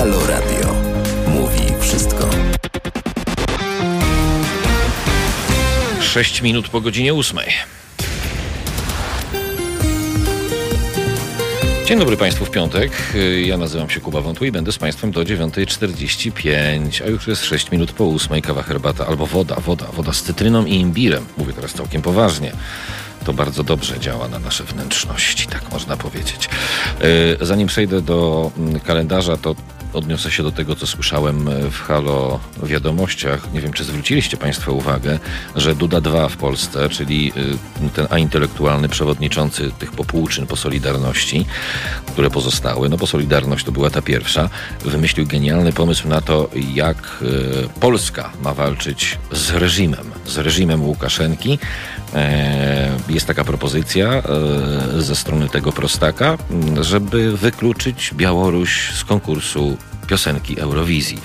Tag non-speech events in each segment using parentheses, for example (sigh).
Halo Radio. Mówi wszystko. 6 minut po godzinie 8. Dzień dobry Państwu w piątek. Ja nazywam się Kuba Wątły i będę z Państwem do 9.45, a już jest 6 minut po 8. Kawa, herbata albo woda, woda, woda z cytryną i imbirem. Mówię teraz całkiem poważnie to bardzo dobrze działa na nasze wnętrzności, tak można powiedzieć. E, zanim przejdę do mm, kalendarza, to odniosę się do tego, co słyszałem w Halo Wiadomościach. Nie wiem, czy zwróciliście Państwo uwagę, że Duda 2 w Polsce, czyli y, ten intelektualny przewodniczący tych popłuczyn po Solidarności, które pozostały, no bo Solidarność to była ta pierwsza, wymyślił genialny pomysł na to, jak y, Polska ma walczyć z reżimem, z reżimem Łukaszenki. E, jest taka propozycja e, ze strony tego prostaka, żeby wykluczyć Białoruś z konkursu piosenki Eurowizji.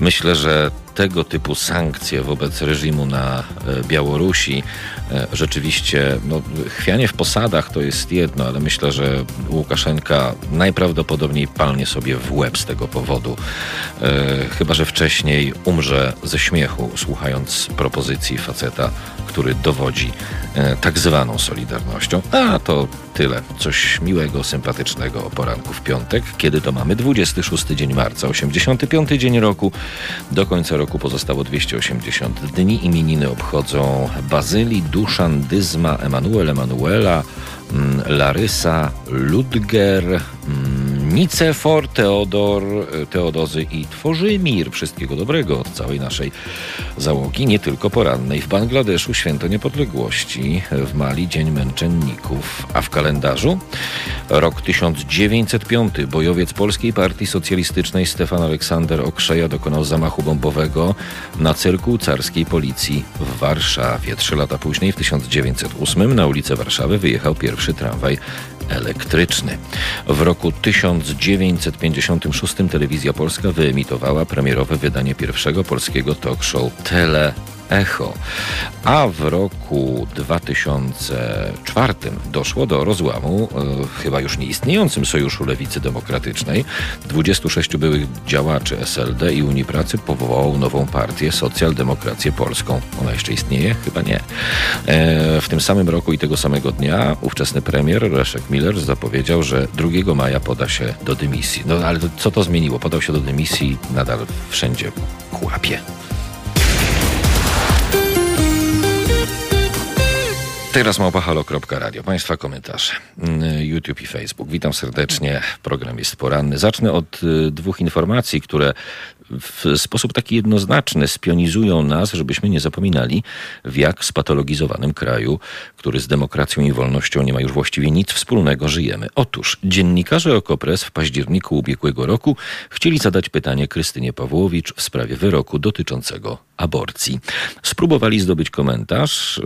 Myślę, że tego typu sankcje wobec reżimu na e, Białorusi e, rzeczywiście, no, chwianie w posadach to jest jedno, ale myślę, że Łukaszenka najprawdopodobniej palnie sobie w łeb z tego powodu. E, chyba, że wcześniej umrze ze śmiechu, słuchając propozycji faceta, który dowodzi tak zwaną Solidarnością. A to tyle. Coś miłego, sympatycznego o poranku w piątek, kiedy to mamy 26 dzień marca, 85 dzień roku. Do końca roku pozostało 280 dni. Imieniny obchodzą Bazyli, Duszan, Dyzma, Emanuel, Emanuela, mm, Larysa, Ludger, mm, Nicefor, Teodor, Teodozy i Tworzymir. Wszystkiego dobrego od całej naszej załogi, nie tylko porannej. W Bangladeszu święto niepodległości, w Mali Dzień Męczenników, a w kalendarzu rok 1905. Bojowiec Polskiej Partii Socjalistycznej Stefan Aleksander Okrzeja dokonał zamachu bombowego na cyrku carskiej policji w Warszawie. Trzy lata później, w 1908, na ulicę Warszawy wyjechał pierwszy tramwaj elektryczny. W roku 1956 Telewizja Polska wyemitowała premierowe wydanie pierwszego polskiego talk show Tele Echo. A w roku 2004 doszło do rozłamu e, chyba już nieistniejącym Sojuszu Lewicy Demokratycznej. 26 byłych działaczy SLD i Unii Pracy powołało nową partię Socjaldemokrację Polską. Ona jeszcze istnieje? Chyba nie. E, w tym samym roku i tego samego dnia ówczesny premier Leszek Miller zapowiedział, że 2 maja poda się do dymisji. No ale co to zmieniło? Podał się do dymisji, nadal wszędzie kłapie. Teraz małpahalo.radio. Państwa komentarze. Mm, YouTube i Facebook. Witam serdecznie. Program jest poranny. Zacznę od y, dwóch informacji, które w sposób taki jednoznaczny spionizują nas, żebyśmy nie zapominali, w jak spatologizowanym kraju, który z demokracją i wolnością nie ma już właściwie nic wspólnego, żyjemy. Otóż dziennikarze Okopres w październiku ubiegłego roku chcieli zadać pytanie Krystynie Pawłowicz w sprawie wyroku dotyczącego aborcji. Spróbowali zdobyć komentarz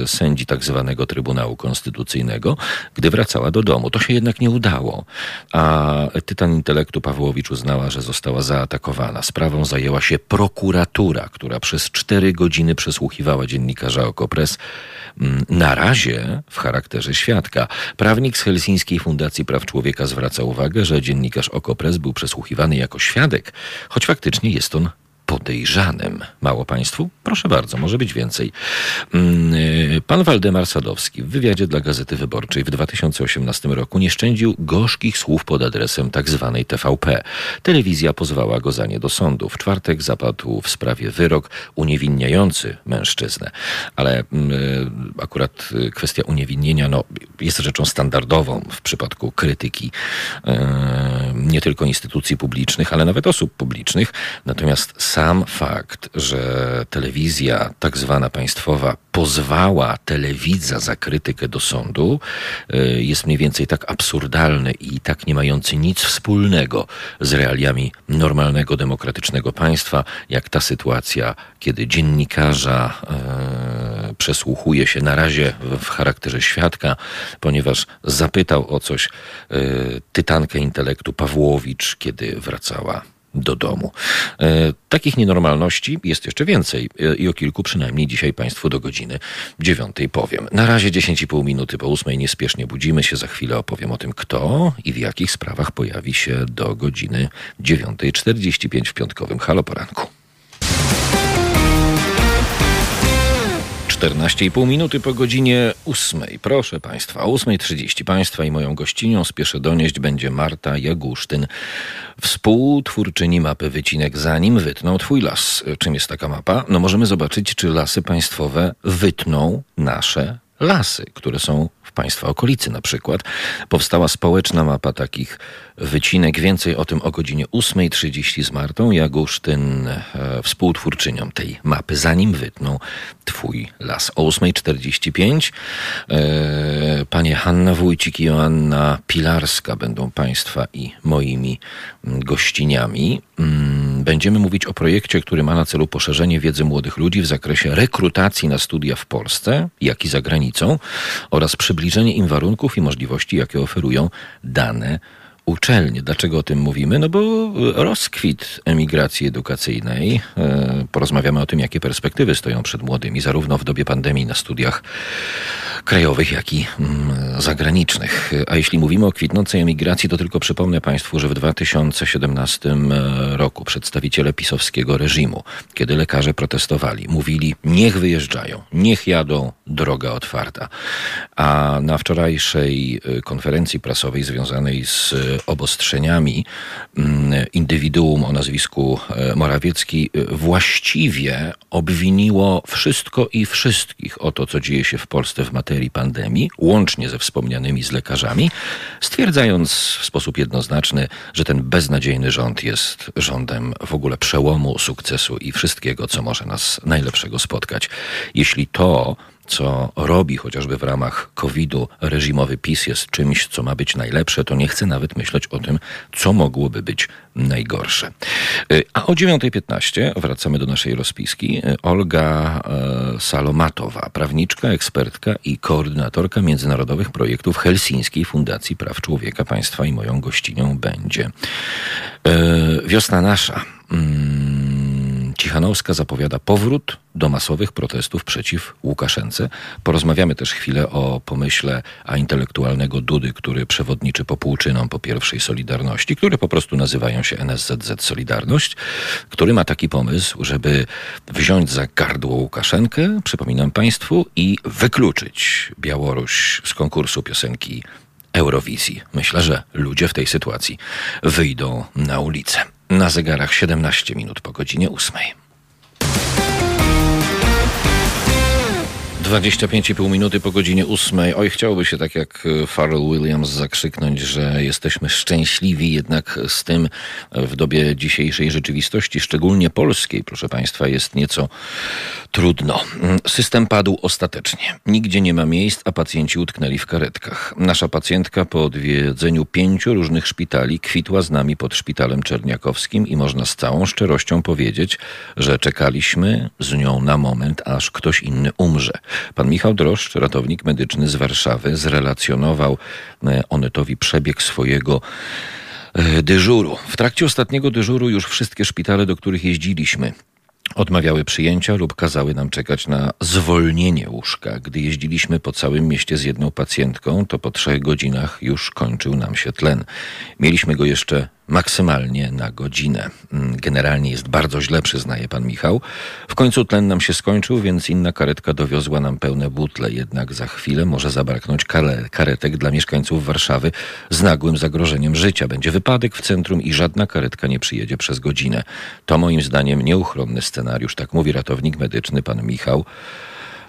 yy, sędzi tak zwanego Trybunału Konstytucyjnego, gdy wracała do domu. To się jednak nie udało, a tytan intelektu Pawłowicz uznała, że została zaatakowana Sprawą zajęła się prokuratura, która przez cztery godziny przesłuchiwała dziennikarza Okopres mm, na razie w charakterze świadka. Prawnik z Helsińskiej Fundacji Praw Człowieka zwraca uwagę, że dziennikarz Okopres był przesłuchiwany jako świadek, choć faktycznie jest on podejrzanym. Mało państwu? Proszę bardzo, może być więcej. Mm, y, pan Waldemar Sadowski w wywiadzie dla Gazety Wyborczej w 2018 roku nie szczędził gorzkich słów pod adresem tzw. Tak TVP. Telewizja pozwała go za nie do sądu. W czwartek zapadł w sprawie wyrok uniewinniający mężczyznę. Ale mm, y, akurat y, kwestia uniewinnienia no, jest rzeczą standardową w przypadku krytyki nie tylko instytucji publicznych, ale nawet osób publicznych. Natomiast sam fakt, że telewizja tak zwana państwowa pozwała telewidza za krytykę do sądu, y, jest mniej więcej tak absurdalny i tak nie mający nic wspólnego z realiami normalnego, demokratycznego państwa, jak ta sytuacja, kiedy dziennikarza e, przesłuchuje się na razie w charakterze świadka, ponieważ zapytał o coś e, tytankę intelektu Pawłowicz, kiedy wracała do domu. E, takich nienormalności jest jeszcze więcej e, i o kilku przynajmniej dzisiaj Państwu do godziny dziewiątej powiem. Na razie 10,5 minuty po ósmej niespiesznie budzimy się. Za chwilę opowiem o tym, kto i w jakich sprawach pojawi się do godziny 9.45 w piątkowym Halo Poranku. 14,5 minuty po godzinie 8. Proszę Państwa, o 8.30 Państwa i moją gościnią spieszę donieść będzie Marta Jagusztyn, współtwórczyni mapy wycinek Zanim wytną Twój las. Czym jest taka mapa? No możemy zobaczyć, czy lasy państwowe wytną nasze lasy, które są w Państwa okolicy na przykład. Powstała społeczna mapa takich wycinek. Więcej o tym o godzinie 8.30 z Martą Jagusztyn, e, współtwórczynią tej mapy, zanim wytną Twój las. O 8.45 e, panie Hanna Wójcik i Joanna Pilarska będą Państwa i moimi gościniami. Mm, będziemy mówić o projekcie, który ma na celu poszerzenie wiedzy młodych ludzi w zakresie rekrutacji na studia w Polsce, jak i za granicą oraz przybliżenie im warunków i możliwości, jakie oferują dane uczelnie. Dlaczego o tym mówimy? No bo rozkwit emigracji edukacyjnej. E, porozmawiamy o tym, jakie perspektywy stoją przed młodymi, zarówno w dobie pandemii na studiach krajowych, jak i mm, zagranicznych. A jeśli mówimy o kwitnącej emigracji, to tylko przypomnę Państwu, że w 2017 e, roku przedstawiciele pisowskiego reżimu, kiedy lekarze protestowali, mówili: niech wyjeżdżają, niech jadą, droga otwarta. A na wczorajszej e, konferencji prasowej związanej z obostrzeniami mm, indywiduum o nazwisku e, Morawiecki właściwie obwiniło wszystko i wszystkich o to, co dzieje się w Polsce w materii pandemii, łącznie ze wspomnianymi z lekarzami, stwierdzając w sposób jednoznaczny, że ten beznadziejny rząd jest rządem w ogóle przełomu, sukcesu i wszystkiego, co może nas najlepszego spotkać. Jeśli to co robi chociażby w ramach COVID-u reżimowy PiS jest czymś, co ma być najlepsze, to nie chcę nawet myśleć o tym, co mogłoby być najgorsze. Y, a o 9.15 wracamy do naszej rozpiski. Y, Olga y, Salomatowa, prawniczka, ekspertka i koordynatorka międzynarodowych projektów Helsińskiej Fundacji Praw Człowieka Państwa i moją gościnią będzie. Wiosna nasza. Cichanowska zapowiada powrót do masowych protestów przeciw Łukaszence. Porozmawiamy też chwilę o pomyśle a intelektualnego Dudy, który przewodniczy popłuczynom po pierwszej Solidarności, które po prostu nazywają się NSZZ Solidarność, który ma taki pomysł, żeby wziąć za gardło Łukaszenkę, przypominam Państwu, i wykluczyć Białoruś z konkursu piosenki Eurowizji. Myślę, że ludzie w tej sytuacji wyjdą na ulicę. Na zegarach 17 minut po godzinie 8. 25,5 minuty po godzinie 8. Oj, chciałoby się tak jak Pharrell Williams zakrzyknąć, że jesteśmy szczęśliwi, jednak z tym w dobie dzisiejszej rzeczywistości, szczególnie polskiej, proszę Państwa, jest nieco trudno. System padł ostatecznie. Nigdzie nie ma miejsc, a pacjenci utknęli w karetkach. Nasza pacjentka po odwiedzeniu pięciu różnych szpitali kwitła z nami pod szpitalem czerniakowskim i można z całą szczerością powiedzieć, że czekaliśmy z nią na moment, aż ktoś inny umrze. Pan Michał Droszcz, ratownik medyczny z Warszawy, zrelacjonował e, Onetowi przebieg swojego e, dyżuru. W trakcie ostatniego dyżuru już wszystkie szpitale, do których jeździliśmy, Odmawiały przyjęcia lub kazały nam czekać na zwolnienie łóżka. Gdy jeździliśmy po całym mieście z jedną pacjentką, to po trzech godzinach już kończył nam się tlen. Mieliśmy go jeszcze maksymalnie na godzinę. Mm, generalnie jest bardzo źle, przyznaje pan Michał. W końcu tlen nam się skończył, więc inna karetka dowiozła nam pełne butle. Jednak za chwilę może zabraknąć karetek dla mieszkańców Warszawy z nagłym zagrożeniem życia. Będzie wypadek w centrum i żadna karetka nie przyjedzie przez godzinę. To moim zdaniem nieuchronny scenariusz, tak mówi ratownik medyczny pan Michał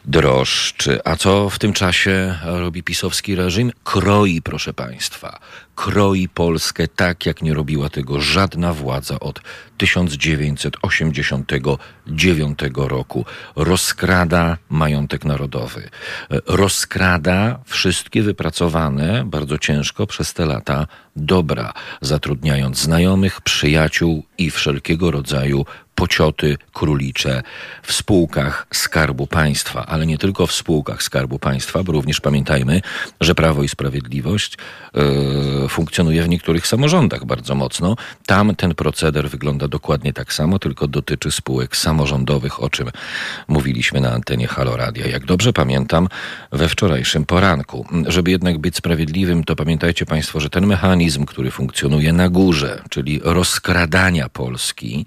drożdży. A co w tym czasie robi pisowski reżim? Kroi, proszę państwa, kroi Polskę tak, jak nie robiła tego żadna władza od 1989 roku. Rozkrada majątek narodowy. Rozkrada wszystkie wypracowane bardzo ciężko przez te lata dobra, zatrudniając znajomych, przyjaciół i wszelkiego rodzaju pocioty królicze w spółkach Skarbu Państwa, ale nie tylko w spółkach Skarbu Państwa, bo również pamiętajmy, że Prawo i Sprawiedliwość yy, funkcjonuje w niektórych samorządach bardzo mocno. Tam ten proceder wygląda dokładnie tak samo, tylko dotyczy spółek samorządowych, o czym mówiliśmy na antenie Halo Radia. Jak dobrze pamiętam, we wczorajszym poranku. Żeby jednak być sprawiedliwym, to pamiętajcie Państwo, że ten mechanizm, który funkcjonuje na górze, czyli rozkradania Polski,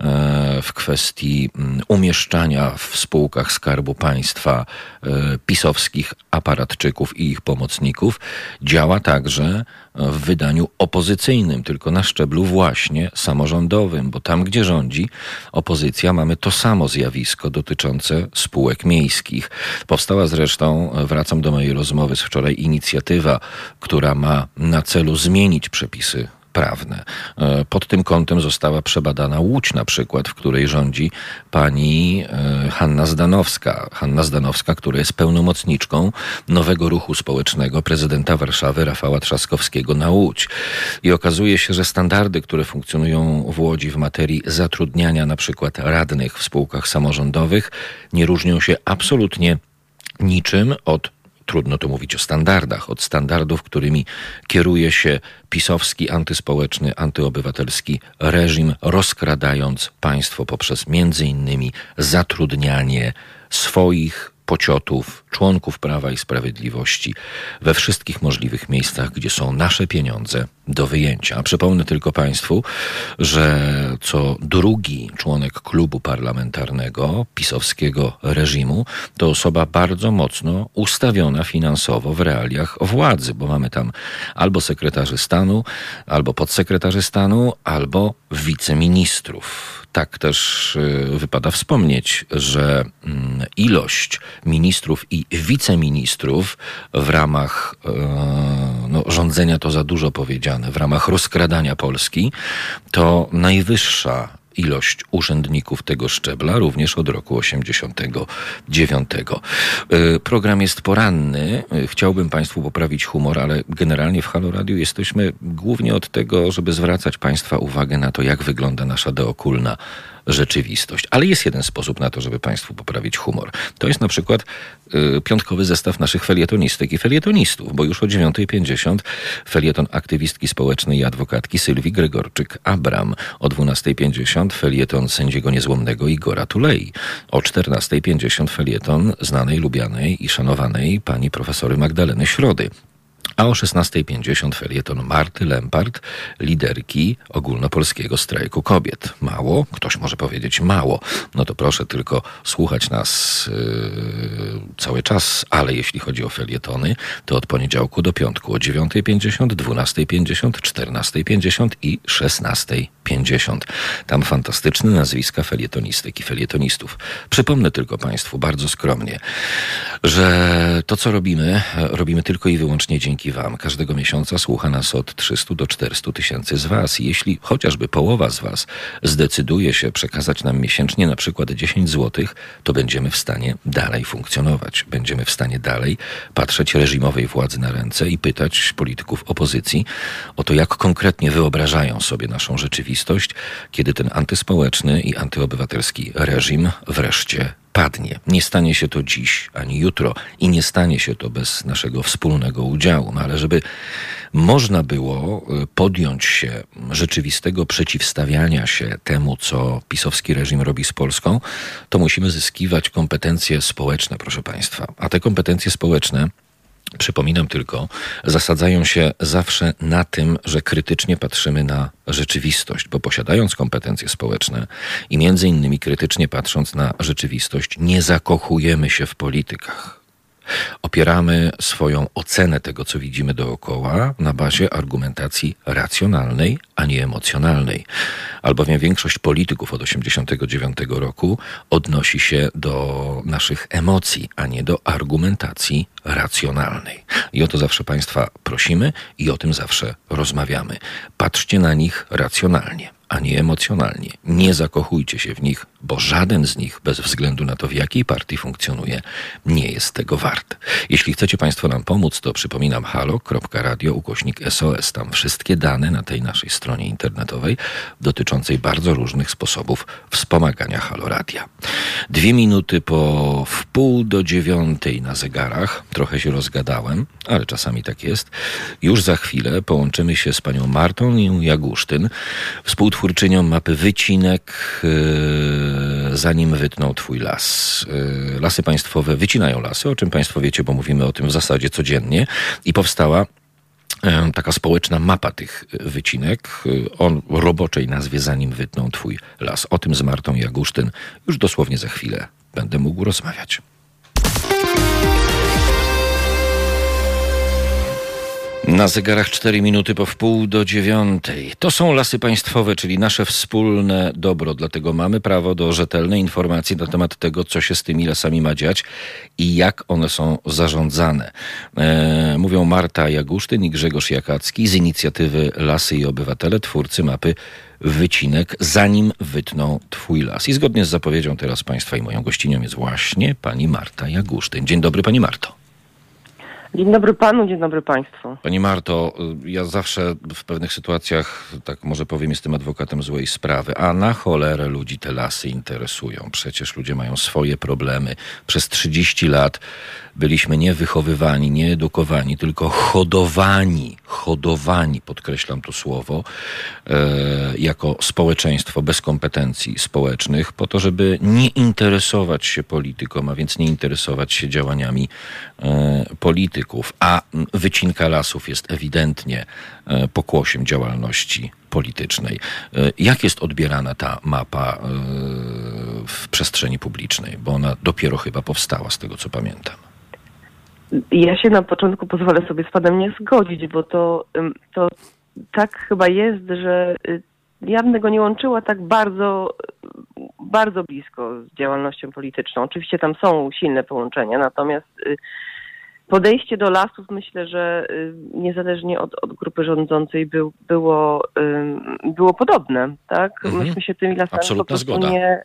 E, w kwestii mm, umieszczania w spółkach Skarbu Państwa e, pisowskich aparatczyków i ich pomocników działa także w wydaniu opozycyjnym, tylko na szczeblu właśnie samorządowym, bo tam, gdzie rządzi opozycja, mamy to samo zjawisko dotyczące spółek miejskich. Powstała zresztą, wracam do mojej rozmowy z wczoraj, inicjatywa, która ma na celu zmienić przepisy prawne. E, pod tym kątem została przebadana Łódź na przykład, w której rządzi pani e, Hanna Zdanowska. Hanna Zdanowska, która jest pełnomocniczką nowego ruchu społecznego prezydenta Warszawy Rafała Trzaskowskiego na Łódź. I okazuje się, że standardy, które funkcjonują w Łodzi w materii zatrudniania na przykład radnych w spółkach samorządowych nie różnią się absolutnie niczym od trudno to mówić o standardach, od standardów, którymi kieruje się pisowski, antyspołeczny, antyobywatelski reżim, rozkradając państwo poprzez między innymi zatrudnianie swoich pociotów, członków Prawa i Sprawiedliwości we wszystkich możliwych miejscach, gdzie są nasze pieniądze do wyjęcia. A przypomnę tylko Państwu, że co drugi członek klubu parlamentarnego pisowskiego reżimu to osoba bardzo mocno ustawiona finansowo w realiach władzy, bo mamy tam albo sekretarzy stanu, albo podsekretarzy stanu, albo wiceministrów. Tak też y, wypada wspomnieć, że mm, ilość ministrów i wiceministrów w ramach e, no, rządzenia to za dużo powiedziane, w ramach rozkradania Polski, to najwyższa ilość urzędników tego szczebla, również od roku 89. E, program jest poranny. E, chciałbym Państwu poprawić humor, ale generalnie w Halo Radio jesteśmy głównie od tego, żeby zwracać Państwa uwagę na to, jak wygląda nasza deokulna rzeczywistość. Ale jest jeden sposób na to, żeby Państwu poprawić humor. To jest na przykład y, piątkowy zestaw naszych felietonistek i felietonistów, bo już o 9.50 felieton aktywistki społecznej i adwokatki Sylwii Gregorczyk-Abram. O 12.50 felieton sędziego niezłomnego Igora Tulei. O 14.50 felieton znanej, lubianej i szanowanej pani profesory Magdaleny Środy a o 16.50 felieton Marty Lempart, liderki ogólnopolskiego strajku kobiet. Mało? Ktoś może powiedzieć mało. No to proszę tylko słuchać nas yy, cały czas, ale jeśli chodzi o felietony, to od poniedziałku do piątku o 9.50, 12.50, 14.50 i 16.50. Tam fantastyczne nazwiska felietonistek i felietonistów. Przypomnę tylko Państwu bardzo skromnie, że to co robimy, robimy tylko i wyłącznie dzięki Wam. Każdego miesiąca słucha nas od 300 do 400 tysięcy z Was. Jeśli chociażby połowa z Was zdecyduje się przekazać nam miesięcznie na przykład 10 zł, to będziemy w stanie dalej funkcjonować. Będziemy w stanie dalej patrzeć reżimowej władzy na ręce i pytać polityków opozycji o to, jak konkretnie wyobrażają sobie naszą rzeczywistość, kiedy ten antyspołeczny i antyobywatelski reżim wreszcie padnie. Nie stanie się to dziś ani jutro i nie stanie się to bez naszego wspólnego udziału, no ale żeby można było y, podjąć się rzeczywistego przeciwstawiania się temu, co pisowski reżim robi z Polską, to musimy zyskiwać kompetencje społeczne, proszę Państwa. A te kompetencje społeczne Przypominam tylko, zasadzają się zawsze na tym, że krytycznie patrzymy na rzeczywistość, bo posiadając kompetencje społeczne i między innymi krytycznie patrząc na rzeczywistość, nie zakochujemy się w politykach. Opieramy swoją ocenę tego, co widzimy dookoła, na bazie argumentacji racjonalnej, a nie emocjonalnej. Albowiem większość polityków od 1989 roku odnosi się do naszych emocji, a nie do argumentacji racjonalnej. I o to zawsze Państwa prosimy i o tym zawsze rozmawiamy. Patrzcie na nich racjonalnie, a nie emocjonalnie. Nie zakochujcie się w nich bo żaden z nich, bez względu na to, w jakiej partii funkcjonuje, nie jest tego wart. Jeśli chcecie Państwo nam pomóc, to przypominam halo.radio ukośnik SOS. Tam wszystkie dane na tej naszej stronie internetowej dotyczącej bardzo różnych sposobów wspomagania Halo Radia. Dwie minuty po wpół do dziewiątej na zegarach. Trochę się rozgadałem, ale czasami tak jest. Już za chwilę połączymy się z panią Martą Jagusztyn, współtwórczynią mapy Wycinek, yy, zanim wytną twój las. Yy, lasy państwowe wycinają lasy, o czym państwo wiecie, bo mówimy o tym w zasadzie codziennie. I powstała yy, taka społeczna mapa tych wycinek o roboczej nazwie Zanim wytną twój las. O tym z Martą Jagusztyn już dosłownie za chwilę będę mógł rozmawiać. Na zegarach 4 minuty po wpół do dziewiątej. To są lasy państwowe, czyli nasze wspólne dobro. Dlatego mamy prawo do rzetelnej informacji na temat tego, co się z tymi lasami ma dziać i jak one są zarządzane. E, mówią Marta Jagusztyn i Grzegorz Jakacki z inicjatywy Lasy i Obywatele, twórcy mapy Wycinek, zanim wytną Twój las. I zgodnie z zapowiedzią teraz Państwa i moją gościnią jest właśnie pani Marta Jagusztyn. Dzień dobry, pani Marto. Dzień dobry panu, dzień dobry państwu. Pani Marto, ja zawsze w pewnych sytuacjach, tak może powiem, jestem adwokatem złej sprawy. A na cholerę ludzi te lasy interesują. Przecież ludzie mają swoje problemy. Przez 30 lat byliśmy nie wychowywani, nie edukowani, tylko hodowani, hodowani, podkreślam to słowo, e, jako społeczeństwo bez kompetencji społecznych, po to, żeby nie interesować się polityką, a więc nie interesować się działaniami e, polityków. A wycinka lasów jest ewidentnie e, pokłosiem działalności politycznej. Jak jest odbierana ta mapa w przestrzeni publicznej? Bo ona dopiero chyba powstała, z tego co pamiętam. Ja się na początku pozwolę sobie z panem nie zgodzić, bo to, to tak chyba jest, że y, ja bym tego nie łączyła tak bardzo, bardzo blisko z działalnością polityczną. Oczywiście tam są silne połączenia, natomiast y, podejście do lasów myślę, że y, niezależnie od, od grupy rządzącej był, było, było podobne. Tak? Mhm. Myśmy się tymi lasami Absolutna po prostu zgoda. nie...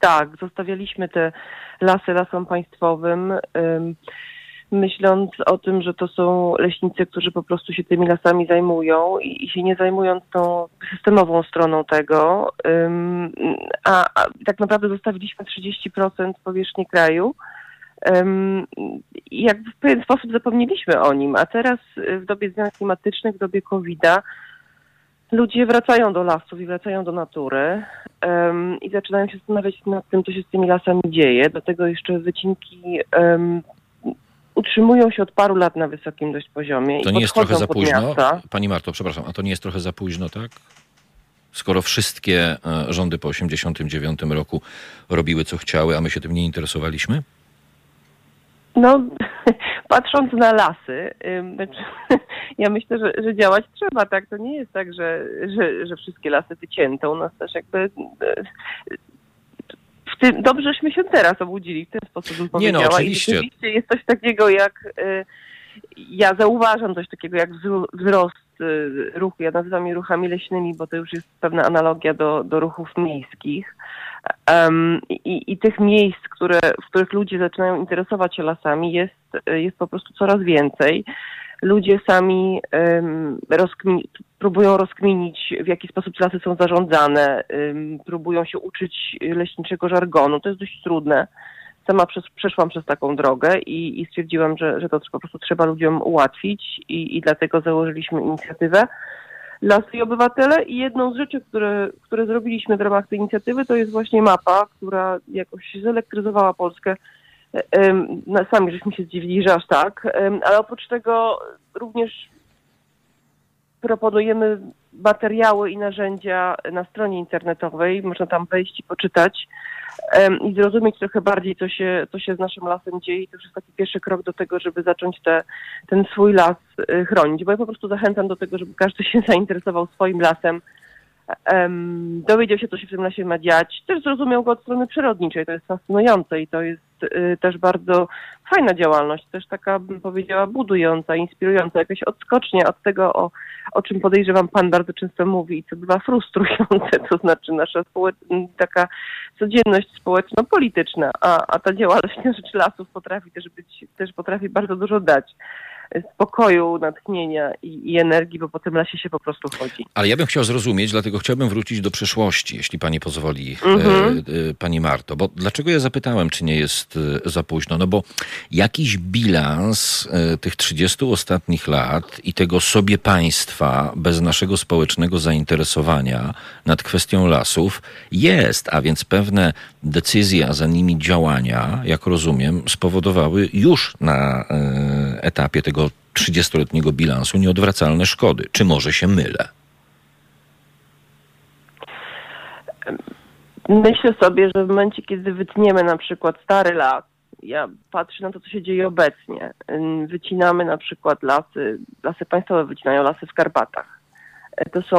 Tak, zostawialiśmy te lasy lasom państwowym myśląc o tym, że to są leśnicy, którzy po prostu się tymi lasami zajmują i, i się nie zajmując tą systemową stroną tego, ym, a, a, tak naprawdę zostawiliśmy 30% powierzchni kraju. Um, jak w pewien sposób zapomnieliśmy o nim, a teraz w dobie zmian klimatycznych, w dobie COVID-a ludzie wracają do lasów i wracają do natury um, i zaczynają się zastanawiać nad tym, co się z tymi lasami dzieje. Do tego jeszcze wycinki um, utrzymują się od paru lat na wysokim dość poziomie. To i nie jest trochę za późno? miasta. Pani Marto, przepraszam, a to nie jest trochę za późno, tak? Skoro wszystkie e, rządy po 89 roku robiły co chciały, a my się tym nie interesowaliśmy? No, (laughs) patrząc na lasy, znaczy, (laughs) ja myślę, że, że działać trzeba, tak? To nie jest tak, że, że, że wszystkie lasy wycięto. U nas też jakby e, w tym, dobrze, żeśmy się teraz obudzili, w ten sposób bym Nie no, powiedziała. oczywiście. I rzeczywiście jest coś takiego jak, y, ja zauważam coś takiego jak wzro- wzrost y, ruchu, ja nazywam je ruchami leśnymi, bo to już jest pewna analogia do, do ruchów miejskich. Um, i, I tych miejsc, które, w których ludzie zaczynają interesować się lasami jest, jest po prostu coraz więcej ludzie sami um, próbują rozkminić, w jaki sposób lasy są zarządzane, um, próbują się uczyć leśniczego żargonu. To jest dość trudne. Sama przez, przeszłam przez taką drogę i, i stwierdziłam, że, że to po prostu trzeba ludziom ułatwić i, i dlatego założyliśmy inicjatywę Lasy i Obywatele i jedną z rzeczy, które, które zrobiliśmy w ramach tej inicjatywy to jest właśnie mapa, która jakoś zelektryzowała Polskę no, sami żeśmy się zdziwili, że aż tak, ale oprócz tego również proponujemy materiały i narzędzia na stronie internetowej. Można tam wejść i poczytać i zrozumieć trochę bardziej, co się, co się z naszym lasem dzieje. I to już jest taki pierwszy krok do tego, żeby zacząć te, ten swój las y, chronić. Bo ja po prostu zachęcam do tego, żeby każdy się (laughs) zainteresował swoim lasem em, dowiedział się, co się w tym lesie ma dziać. Też zrozumiał go od strony przyrodniczej. To jest fascynujące i to jest y, też bardzo fajna działalność. Też taka, bym powiedziała, budująca, inspirująca. Jakaś odskocznia od tego, o, o czym podejrzewam pan bardzo często mówi i co bywa frustrujące. (laughs) To znaczy nasza taka codzienność społeczno-polityczna. A, a ta działalność na rzecz lasów potrafi też być, też potrafi bardzo dużo dać spokoju, natchnienia i, i, energii, bo po tym lesie się po prostu chodzi. Ale ja bym chciał zrozumieć, dlatego chciałbym wrócić do przeszłości, jeśli pani pozwoli, mhm. e, e, pani Marto. Bo dlaczego ja zapytałem, czy nie jest e, za późno? No bo jakiś bilans e, tych 30 ostatnich lat i tego sobie państwa bez naszego społecznego zainteresowania nad kwestią lasów jest, a więc pewne decyzje, a za nimi działania, jak rozumiem, spowodowały już na e, etapie tego tego 30-letniego bilansu nieodwracalne szkody. Czy może się mylę? Myślę sobie, że w momencie, kiedy wytniemy na przykład stary las, ja patrzę na to, co się dzieje obecnie. Wycinamy na przykład lasy, lasy państwowe wycinają lasy w Karpatach. To są,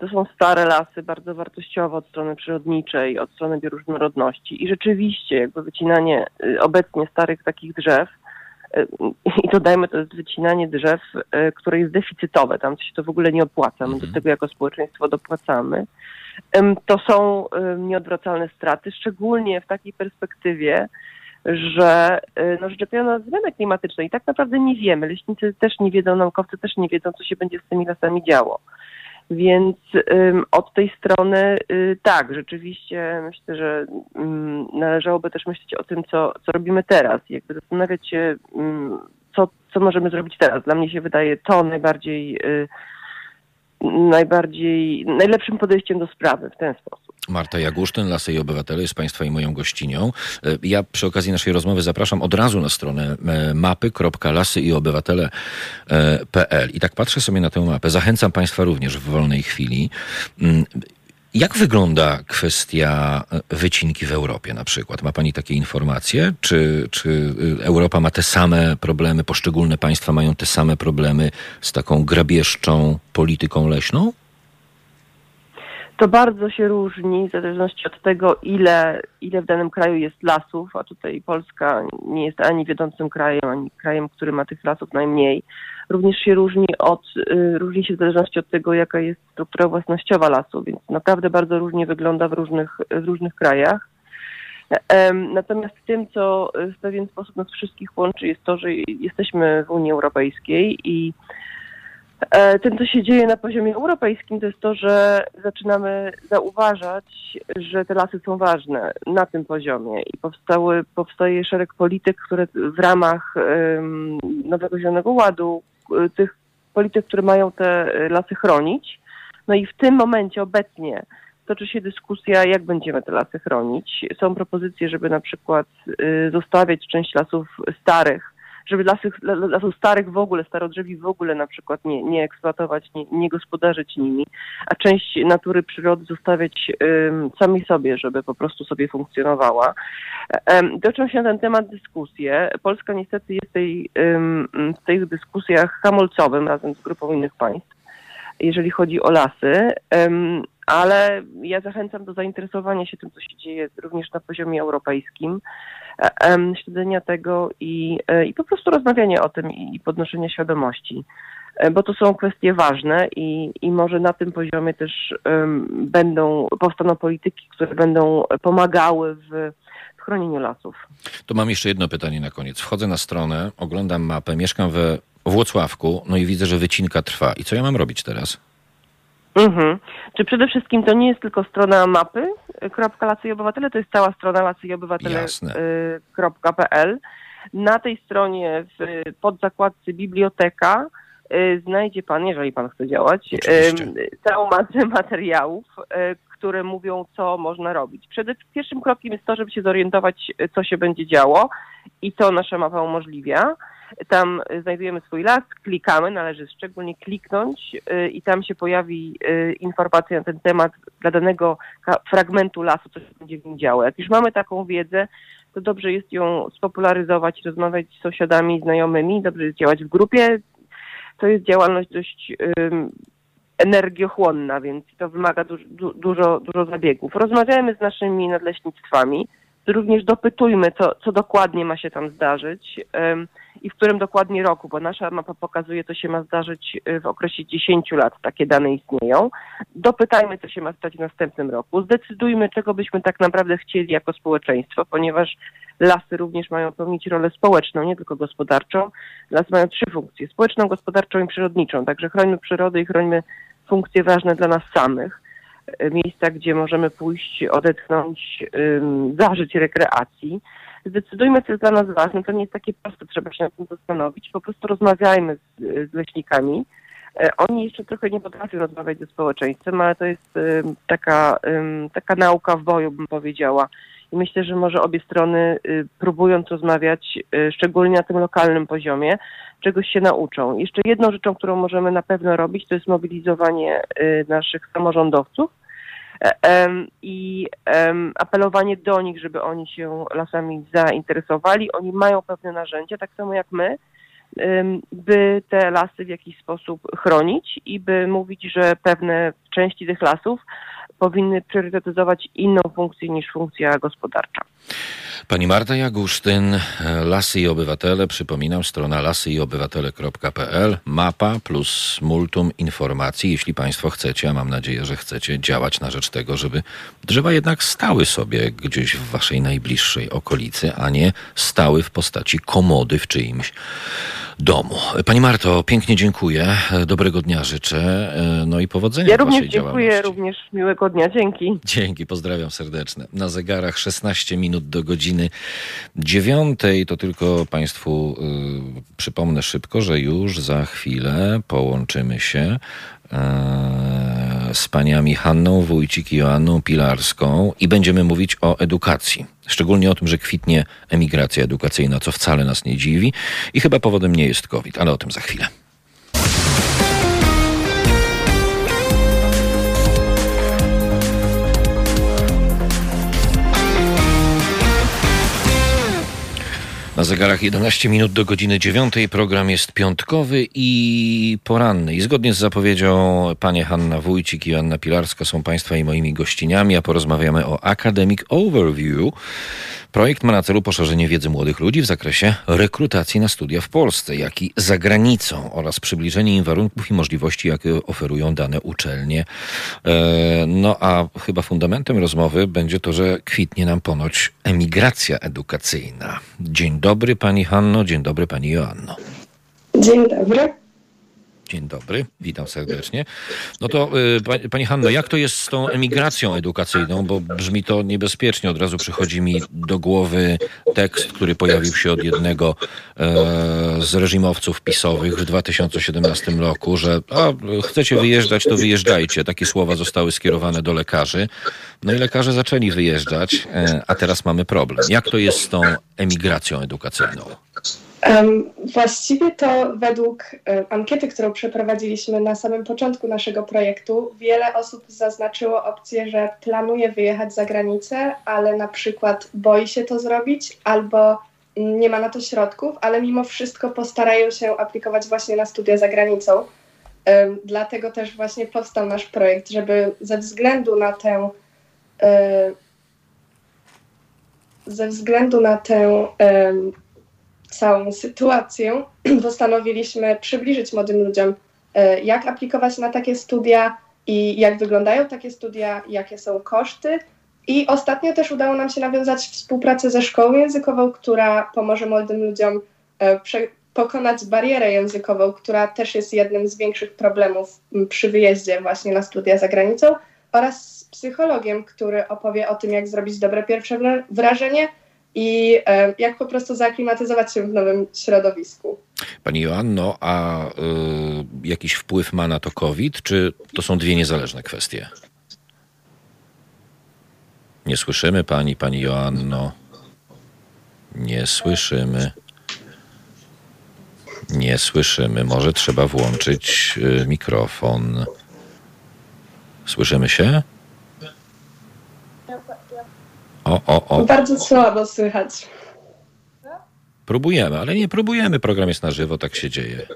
to są stare lasy, bardzo wartościowe od strony przyrodniczej, od strony bioróżnorodności. I rzeczywiście, jakby wycinanie y, obecnie starych takich drzew i dodajmy, to jest wycinanie drzew, e, które jest deficytowe, tam się to w ogóle nie opłaca, my do mhm. tego jako społeczeństwo dopłacamy. To są nieodwracalne straty, szczególnie w takiej perspektywie, że, e, no, nas zmiany klimatyczne i tak naprawdę nie wiemy. Leśnicy też nie wiedzą, naukowcy też nie wiedzą, co się będzie z tymi lasami działo. Więc od tej strony y, tak, rzeczywiście myślę, że należałoby też myśleć o tym, co, co robimy teraz. Jakby zastanawiać się, co, co możemy zrobić teraz. Dla mnie się wydaje to najbardziej, y, najbardziej, najlepszym podejściem do sprawy w ten sposób. Marta Jagusztyn, Lasy i Obywatele jest Państwa i moją gościnią. E, ja przy okazji naszej rozmowy zapraszam od razu na stronę e, mapy.lasyiobywatele.pl i tak patrzę sobie na tę mapę. Zachęcam Państwa również w wolnej chwili. Mm, jak wygląda kwestia e, wycinki w Europie na przykład? Ma Pani takie informacje? Czy, czy Europa ma te same problemy, poszczególne państwa mają te same problemy z taką grabieżczą polityką leśną? To bardzo się różni w zależności od tego, ile, ile w danym kraju jest lasów, a tutaj Polska nie jest ani wiodącym krajem, ani krajem, który ma tych lasów najmniej. Również się różni od, y, różni się w zależności od tego, jaka jest struktura własnościowa lasu, więc naprawdę bardzo różnie wygląda w różnych, w różnych krajach. Natomiast tym, co w pewien sposób nas wszystkich łączy, jest to, że jesteśmy w Unii Europejskiej i tym, co się dzieje na poziomie europejskim, to jest to, że zaczynamy zauważać, że te lasy są ważne na tym poziomie i powstały, powstaje szereg polityk, które w ramach um, Nowego Zielonego Ładu, e, tych polityk, które mają te lasy chronić. No i w tym momencie obecnie toczy się dyskusja, jak będziemy te lasy chronić. Są propozycje, żeby na przykład y, zostawiać część lasów starych żeby lasów, lasów starych w ogóle, starodrzewi w ogóle na przykład nie, nie eksploatować, nie, nie gospodarzyć nimi, a część natury, przyrody zostawiać um, sami sobie, żeby po prostu sobie funkcjonowała. Um, się na ten temat dyskusje. Polska niestety jest tej, um, w tych dyskusjach hamulcowym razem z grupą innych państw, jeżeli chodzi o lasy. Um, ale ja zachęcam do zainteresowania się tym, co się dzieje również na poziomie europejskim, e, śledzenia tego i, e, i po prostu rozmawiania o tym i podnoszenia świadomości, e, bo to są kwestie ważne i, i może na tym poziomie też będą, powstaną polityki, które będą pomagały w chronieniu lasów. To mam jeszcze jedno pytanie na koniec. Wchodzę na stronę, oglądam mapę, mieszkam we Włocławku, no i widzę, że wycinka trwa. I co ja mam robić teraz? Mhm. Czy przede wszystkim to nie jest tylko strona mapy, kropka Lasy i Obywatele, to jest cała strona lasy i obywatele.pl. Na tej stronie w podzakładce biblioteka y, znajdzie pan, jeżeli pan chce działać, całą masę (laughs) materiałów, y, które mówią, co można robić. Przed pierwszym krokiem jest to, żeby się zorientować, co się będzie działo i co nasza mapa umożliwia. Tam znajdujemy swój las, klikamy, należy szczególnie kliknąć y, i tam się pojawi y, informacja na ten temat dla danego fragmentu lasu, co się będzie w nim działo. Jak już mamy taką wiedzę, to dobrze jest ją spopularyzować, rozmawiać z sąsiadami, znajomymi, dobrze jest działać w grupie. To jest działalność dość energiochłonna, więc to wymaga du du dużo, dużo zabiegów. Rozmawiajmy z naszymi nadleśnictwami, również dopytujmy, co, co dokładnie ma się tam zdarzyć um, i w którym dokładnie roku, bo nasza mapa pokazuje, co się ma zdarzyć y, w okresie 10 lat, takie dane istnieją. Dopytajmy, co się ma stać w następnym roku. Zdecydujmy, czego byśmy tak naprawdę chcieli jako społeczeństwo, ponieważ lasy również mają pełnić rolę społeczną, nie tylko gospodarczą. Lasy mają trzy funkcje, społeczną, gospodarczą i przyrodniczą, także chrońmy przyrodę i chrońmy funkcje ważne dla nas samych miejsca, gdzie możemy pójść, odetchnąć, zażyć rekreacji. Zdecydujmy, co jest dla nas ważne. To nie jest takie proste, trzeba się nad tym zastanowić. Po prostu rozmawiajmy z, z leśnikami. E, oni jeszcze trochę nie potrafią rozmawiać ze społeczeństwem, ale to jest taka, taka nauka w boju, bym powiedziała. I myślę, że może obie strony, y, próbując rozmawiać, y, szczególnie na tym lokalnym poziomie, czegoś się nauczą. Jeszcze jedną rzeczą, którą możemy na pewno robić, to jest mobilizowanie y, naszych samorządowców i apelowanie do nich, żeby oni się lasami zainteresowali. Oni mają pewne narzędzia, tak samo jak my, by te lasy w jakiś sposób chronić i by mówić, że pewne części tych lasów powinny priorytetyzować inną funkcję niż funkcja gospodarcza. Pani Marta Jagusztyn, Lasy i Obywatele, przypominam, strona lasyiobywatele.pl, mapa plus multum informacji, jeśli Państwo chcecie, a mam nadzieję, że chcecie działać na rzecz tego, żeby drzewa jednak stały sobie gdzieś w Waszej najbliższej okolicy, a nie stały w postaci komody w czyimś domu. Pani Marto, pięknie dziękuję. Dobrego dnia życzę. No i powodzenia ja również dziękuję, również miłego dnia. Dzięki. Dzięki, pozdrawiam serdecznie. Na zegarach 16 minut do godziny 9. To tylko Państwu y, przypomnę szybko, że już za chwilę połączymy się e, z paniami Hanną Wójcik i Joanną Pilarską i będziemy mówić o edukacji. Szczególnie o tym, że kwitnie emigracja edukacyjna, co wcale nas nie dziwi i chyba powodem nie jest COVID, ale o tym za chwilę. Na zegarach 11 minut do godziny 9. Program jest piątkowy i poranny. I zgodnie z zapowiedzią panie Hanna Wójcik i Anna Pilarska są państwa i moimi gościniami, a porozmawiamy o Academic Overview, Projekt ma na celu poszerzenie wiedzy młodych ludzi w zakresie rekrutacji na studia w Polsce, jak i za granicą oraz przybliżenie im warunków i możliwości, jakie oferują dane uczelnie. E, no a chyba fundamentem rozmowy będzie to, że kwitnie nam ponoć emigracja edukacyjna. Dzień dobry pani Hanno, dzień dobry pani Joanno. Dzień dobry. Dzień dobry, witam serdecznie. No to y, Pani Hanno, jak to jest z tą emigracją edukacyjną? Bo brzmi to niebezpiecznie. Od razu przychodzi mi do głowy tekst, który pojawił się od jednego e, z reżimowców pisowych w 2017 roku, że a, chcecie wyjeżdżać, to wyjeżdżajcie. Takie słowa zostały skierowane do lekarzy. No i lekarze zaczęli wyjeżdżać, e, a teraz mamy problem. Jak to jest z tą emigracją edukacyjną? Właściwie to według ankiety, którą przeprowadziliśmy na samym początku naszego projektu, wiele osób zaznaczyło opcję, że planuje wyjechać za granicę, ale na przykład boi się to zrobić albo nie ma na to środków, ale mimo wszystko postarają się aplikować właśnie na studia za granicą. Dlatego też właśnie powstał nasz projekt, żeby ze względu na tę e, ze względu na tę całą sytuację, (clears throat) postanowiliśmy przybliżyć młodym ludziom, e, jak aplikować na takie studia i jak wyglądają takie studia, jakie są koszty. I ostatnio też udało nam się nawiązać współpracę ze szkołą językową, która pomoże młodym ludziom e, pokonać barierę językową, która też jest jednym z większych problemów przy wyjeździe właśnie na studia za granicą, oraz z psychologiem, który opowie o tym, jak zrobić dobre pierwsze wrażenie i e, jak po prostu zaaklimatyzować się w nowym środowisku. Pani Joanno, a y, jakiś wpływ ma na to COVID, czy to są dwie niezależne kwestie? Nie słyszymy pani, pani Joanno. Nie słyszymy. Nie słyszymy. Może trzeba włączyć y, mikrofon. Słyszymy się? O, o, o. Bardzo słabo słychać. Próbujemy, ale nie próbujemy. Program jest na żywo, tak się dzieje.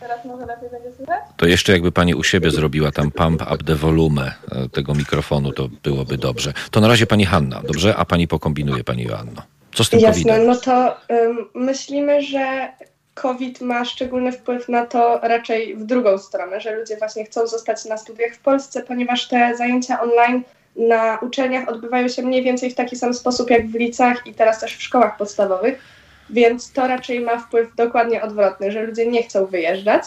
teraz może lepiej będzie słychać? To jeszcze jakby pani u siebie zrobiła tam pump up the volume e, tego mikrofonu, to byłoby dobrze. To na razie pani Hanna, dobrze? A pani pokombinuje, pani Joanno. Co z tym Jasne, COVID-em? no to ym, myślimy, że COVID ma szczególny wpływ na to raczej w drugą stronę, że ludzie właśnie chcą zostać na studiach w Polsce, ponieważ te zajęcia online na uczelniach odbywają się mniej więcej w taki sam sposób jak w licach i teraz też w szkołach podstawowych, więc to raczej ma wpływ dokładnie odwrotny, że ludzie nie chcą wyjeżdżać.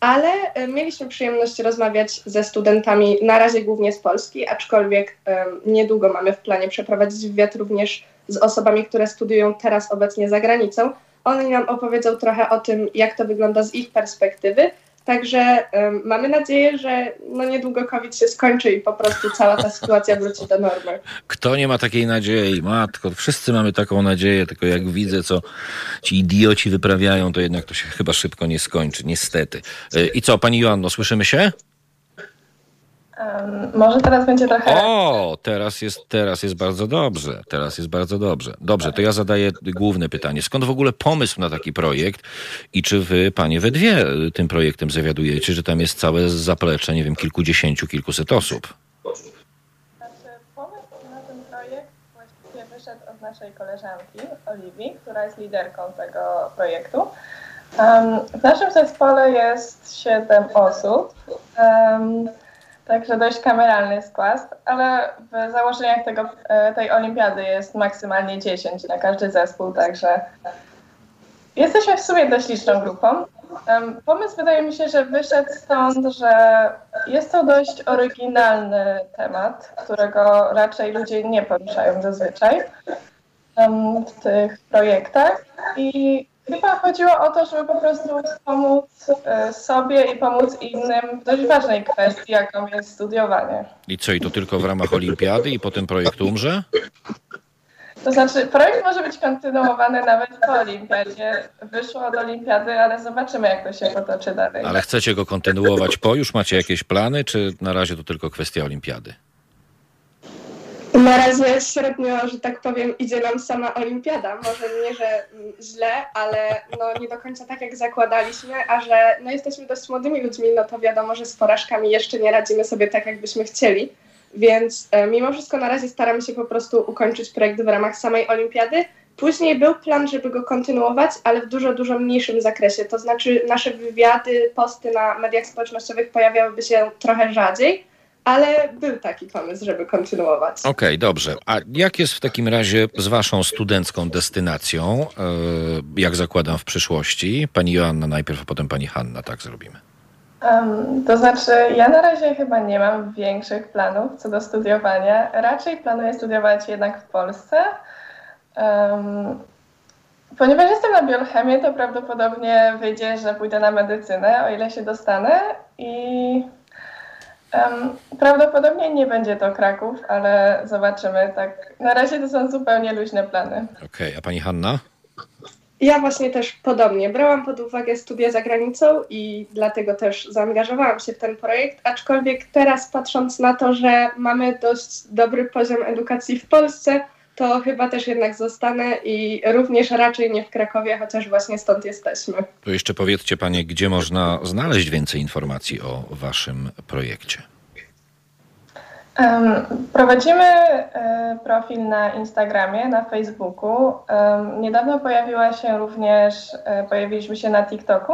Ale y, mieliśmy przyjemność rozmawiać ze studentami, na razie głównie z Polski, aczkolwiek ym, niedługo mamy w planie przeprowadzić wywiad również z osobami, które studiują teraz obecnie za granicą. Oni nam opowiedzą trochę o tym, jak to wygląda z ich perspektywy. Także ym, mamy nadzieję, że no niedługo COVID się skończy i po prostu cała ta sytuacja wróci do normy. Kto nie ma takiej nadziei? Matko, wszyscy mamy taką nadzieję, tylko jak widzę, co ci idioci wyprawiają, to jednak to się chyba szybko nie skończy, niestety. E, I co, pani Joanno, słyszymy się? Może teraz będzie trochę... O, teraz jest, teraz jest bardzo dobrze. Teraz jest bardzo dobrze. Dobrze, to ja zadaję główne pytanie. Skąd w ogóle pomysł na taki projekt i czy wy, panie, we dwie tym projektem zawiadujecie, że tam jest całe zaplecze, nie wiem, kilkudziesięciu, kilkuset osób? Znaczy, pomysł na ten projekt właściwie wyszedł od naszej koleżanki Oliwii, która jest liderką tego projektu. Um, w naszym zespole jest 7 osób, um, także dość kameralny skład, ale w założeniach tego, e, tej olimpiady jest maksymalnie 10 na każdy zespół, także jesteśmy w sumie dość liczną grupą. Pomysł wydaje mi się, że wyszedł stąd, że jest to dość oryginalny temat, którego raczej ludzie nie poruszają zazwyczaj w tych projektach i chyba chodziło o to, żeby po prostu pomóc e, sobie i pomóc innym w dość ważnej kwestii, jaką jest studiowanie. I co, i to tylko w ramach olimpiady i potem projekt umrze? To znaczy, projekt może być kontynuowany nawet po olimpiadzie. Wyszło od olimpiady, ale zobaczymy, jak to się potoczy dalej. Ale chcecie go kontynuować po? Już macie jakieś plany, czy na razie to tylko kwestia olimpiady? Na razie średnio, że tak powiem, idzie nam sama olimpiada. Może nie, że źle, ale no nie do końca tak, jak zakładaliśmy, a że no jesteśmy dość młodymi ludźmi, no to wiadomo, że z porażkami jeszcze nie radzimy sobie tak, jakbyśmy chcieli. Więc e, mimo wszystko na razie staramy się po prostu ukończyć projekt w ramach samej olimpiady. Później był plan, żeby go kontynuować, ale w dużo, dużo mniejszym zakresie. To znaczy nasze wywiady, posty na mediach społecznościowych pojawiałyby się trochę rzadziej, ale był taki pomysł, żeby kontynuować. Okej, dobrze. A jak jest w takim razie z waszą studencką destynacją, e, jak zakładam w przyszłości? Pani Joanna najpierw, a potem pani Hanna, tak zrobimy. Um, to znaczy, ja na razie chyba nie mam większych planów co do studiowania. Raczej planuję studiować jednak w Polsce. Um, ponieważ jestem na biochemię, to prawdopodobnie wyjdzie, że pójdę na medycynę, o ile się dostanę. I prawdopodobnie nie będzie to Kraków, ale zobaczymy. Tak, na razie to są zupełnie luźne plany. Okej, a pani Hanna? Ja właśnie też podobnie. Brałam pod uwagę studia za granicą i dlatego też zaangażowałam się w ten projekt, aczkolwiek teraz patrząc na to, że mamy dość dobry poziom edukacji w Polsce, to chyba też jednak zostanę i również raczej nie w Krakowie, chociaż właśnie stąd jesteśmy. To jeszcze powiedzcie panie, gdzie można znaleźć więcej informacji o waszym projekcie? Um, prowadzimy e, profil na Instagramie, na Facebooku. Um, niedawno pojawiła się również, e, pojawiliśmy się na TikToku.